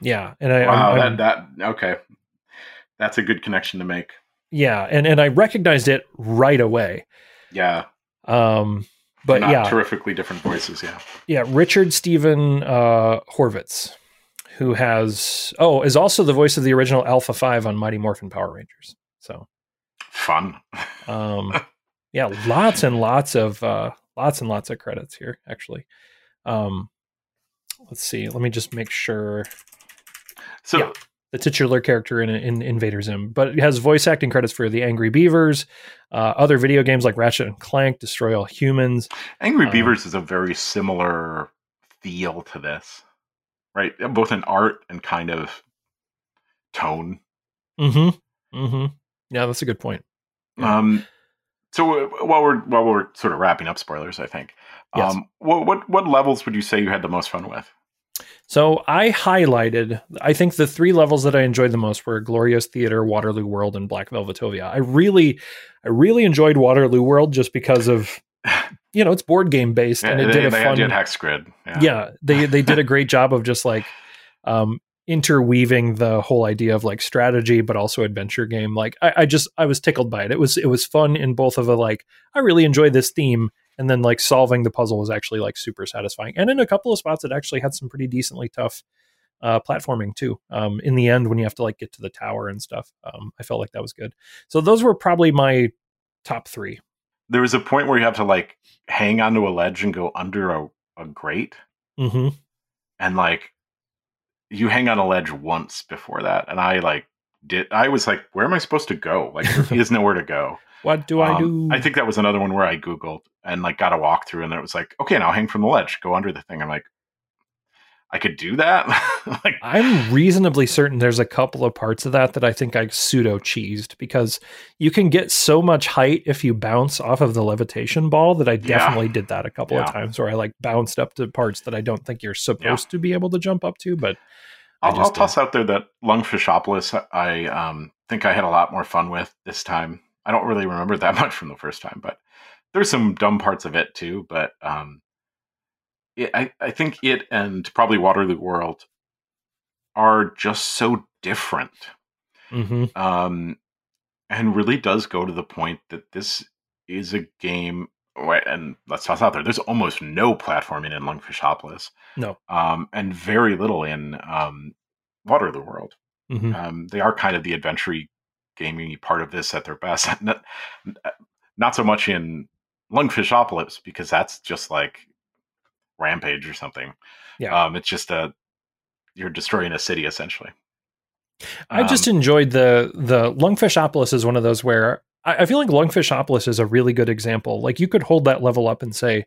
yeah, and I, Wow, I'm- I'm- that that okay, that's a good connection to make. yeah, and and I recognized it right away. Yeah, Um, but not yeah, terrifically different voices. Yeah, yeah, Richard Steven uh, Horvitz, who has oh is also the voice of the original Alpha Five on Mighty Morphin Power Rangers. So fun. um yeah lots and lots of uh lots and lots of credits here actually um let's see let me just make sure So Yeah. the titular character in, in Invader Zim, but it has voice acting credits for the Angry Beavers, uh, other video games like Ratchet and Clank, Destroy All Humans. Angry um, Beavers is a very similar feel to this, right? Both in art and kind of tone. Mm-hmm. Mm-hmm. Yeah, that's a good point. Yeah. Um, so uh, while we're while we're sort of wrapping up spoilers, I think. Yes. Um, what what what levels would you say you had the most fun with? So I highlighted, I think the three levels that I enjoyed the most were Gloria's Theater, Waterloo World, and Black Velvetopia. I really, I really enjoyed Waterloo World just because of, you know, it's board game based and it they, did a they fun. did Hex Grid. Yeah. yeah, they they did a great job of just like um interweaving the whole idea of like strategy but also adventure game like I, I just i was tickled by it it was it was fun in both of a like i really enjoy this theme and then like solving the puzzle was actually like super satisfying. And in a couple of spots, it actually had some pretty decently tough uh, platforming too. Um, in the end, when you have to like get to the tower and stuff, um, I felt like that was good. So those were probably my top three. There was a point where you have to like hang onto a ledge and go under a, a grate, Mm-hmm. and like you hang on a ledge once before that, and I like did. I was like, where am I supposed to go? Like there is nowhere to go. What do I Um, do? I think that was another one where I googled and like got a walkthrough, and then it was like, okay, now hang from the ledge, go under the thing. I'm like, I could do that. like, I'm reasonably certain there's a couple of parts of that that I think I pseudo cheesed because you can get so much height if you bounce off of the levitation ball that I Yeah. definitely did that a couple of times where I like bounced up to parts that I don't think you're supposed to be able to jump up to, but I'll, I'll uh, toss out there that Lungfishopolis. I um, think I had a lot more fun with this time. I don't really remember that much from the first time, but there's some dumb parts of it too. But um, it, I, I think it and probably Waterloo World are just so different, Mhm. um, and really does go to the point that this is a game. And let's toss out there. There's almost no platforming in Lungfishopolis, no. um, and very little in um, Waterloo World Mhm. um, they are kind of the adventure gaming part of this at their best. not, not so much in Lungfishopolis because that's just like Rampage or something. Yeah. um, it's just a you're destroying a city essentially. I just Um, enjoyed the the Lungfishopolis is one of those where I, I feel like Lungfishopolis is a really good example. Like you could hold that level up and say,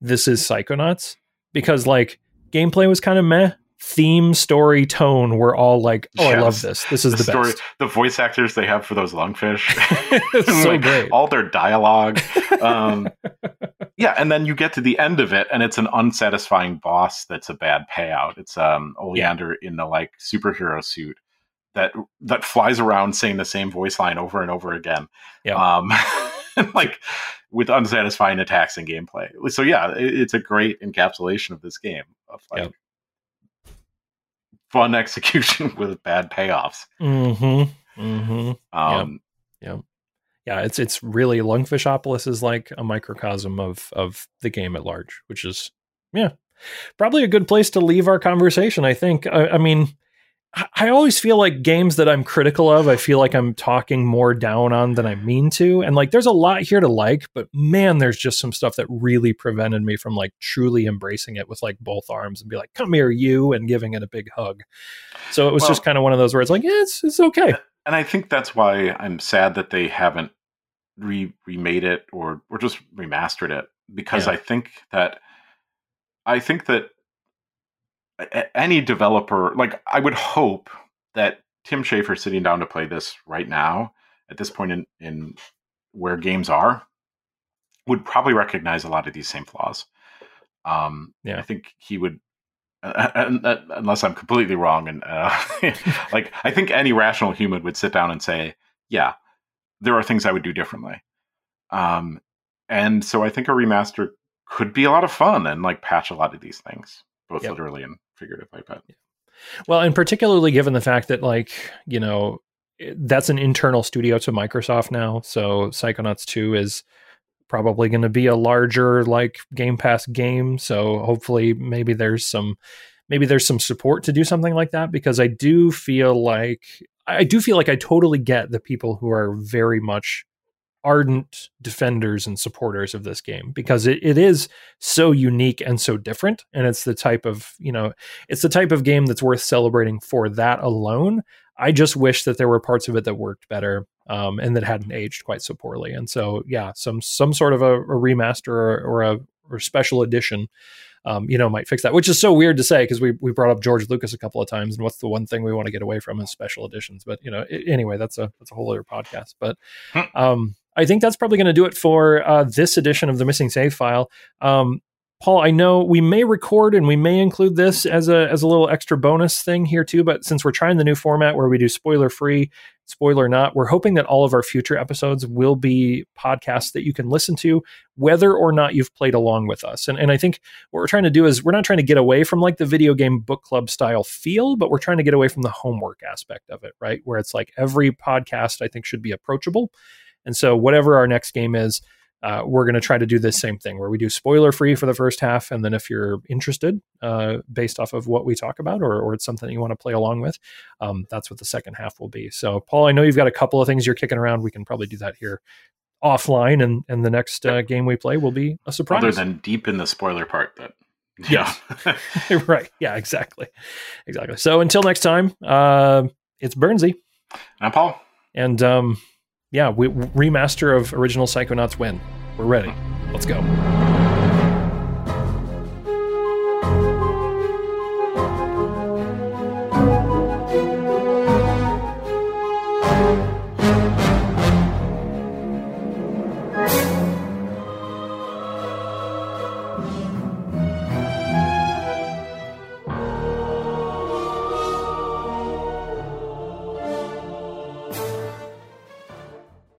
"This is Psychonauts," because like gameplay was kind of meh. Theme, story, tone were all like, "Oh, I love this. This is the, story, best." the voice actors they have for those lungfish, It's so Like, great. all their dialogue. Um, yeah, and then you get to the end of it, and it's an unsatisfying boss that's a bad payout. It's um Oleander in the like superhero suit that that flies around saying the same voice line over and over again. Yeah. Um, like with unsatisfying attacks and gameplay. So yeah, it, it's a great encapsulation of this game of like Yep. fun execution with bad payoffs. mm-hmm. Mm-hmm. Um, Yeah, it's it's really Lungfishopolis is like a microcosm of of the game at large, which is yeah, probably a good place to leave our conversation. I think. I, I mean, I, always feel like games that I'm critical of, I feel like I'm talking more down on than I mean to, and like there's a lot here to like, but man, there's just some stuff that really prevented me from like truly embracing it with like both arms and be like, "Come here, you," and giving it a big hug. So it was Well- just kind of one of those where it's like, yeah, it's it's okay. And I think that's why I'm sad that they haven't re remade it or or just remastered it because Yeah. I think that I think that any developer like I would hope that Tim Schafer sitting down to play this right now at this point in in where games are would probably recognize a lot of these same flaws. Um, Yeah. I think he would. Uh, uh, unless I'm completely wrong, and uh, like I think any rational human would sit down and say, "Yeah, there are things I would do differently." Um, and so I think a remaster could be a lot of fun and like patch a lot of these things, both Yep. literally and figuratively. But Well, and particularly given the fact that, like, you know, that's an internal studio to Microsoft now. So Psychonauts 2 is probably going to be a larger, like, Game Pass game. So hopefully, maybe there's some. Maybe there's some support to do something like that because I do feel like I do feel like I totally get the people who are very much ardent defenders and supporters of this game because it, it is so unique and so different and it's the type of you know it's the type of game that's worth celebrating for that alone. I just wish that there were parts of it that worked better um, and that hadn't aged quite so poorly. And so, yeah, some some sort of a, a remaster or, or a or special edition, um, you know, might fix that. Which is so weird to say because we we brought up George Lucas a couple of times, and what's the one thing we want to get away from is special editions. But you know, i anyway, that's a that's a whole other podcast. But Hmm. um, I think that's probably going to do it for uh, this edition of the missing save file. Um, Paul, I know we may record and we may include this as a as a little extra bonus thing here too, but since we're trying the new format where we do spoiler free, spoiler not, we're hoping that all of our future episodes will be podcasts that you can listen to whether or not you've played along with us. And and I think what we're trying to do is we're not trying to get away from like the video game book club style feel, but we're trying to get away from the homework aspect of it, right? Where it's like every podcast I think should be approachable. And so whatever our next game is, uh, we're going to try to do this same thing where we do spoiler free for the first half. And then if you're interested, uh, based off of what we talk about, or, or it's something you want to play along with, um, that's what the second half will be. So, Paul, I know you've got a couple of things you're kicking around. We can probably do that here offline. And, and the next uh, game we play will be a surprise. Other than deep in the spoiler part that. Yeah. right. Yeah, exactly. Exactly. So until next time, uh, it's Burnsy. I'm Paul. And um, yeah, we, remaster of original Psychonauts win. We're ready. Let's go.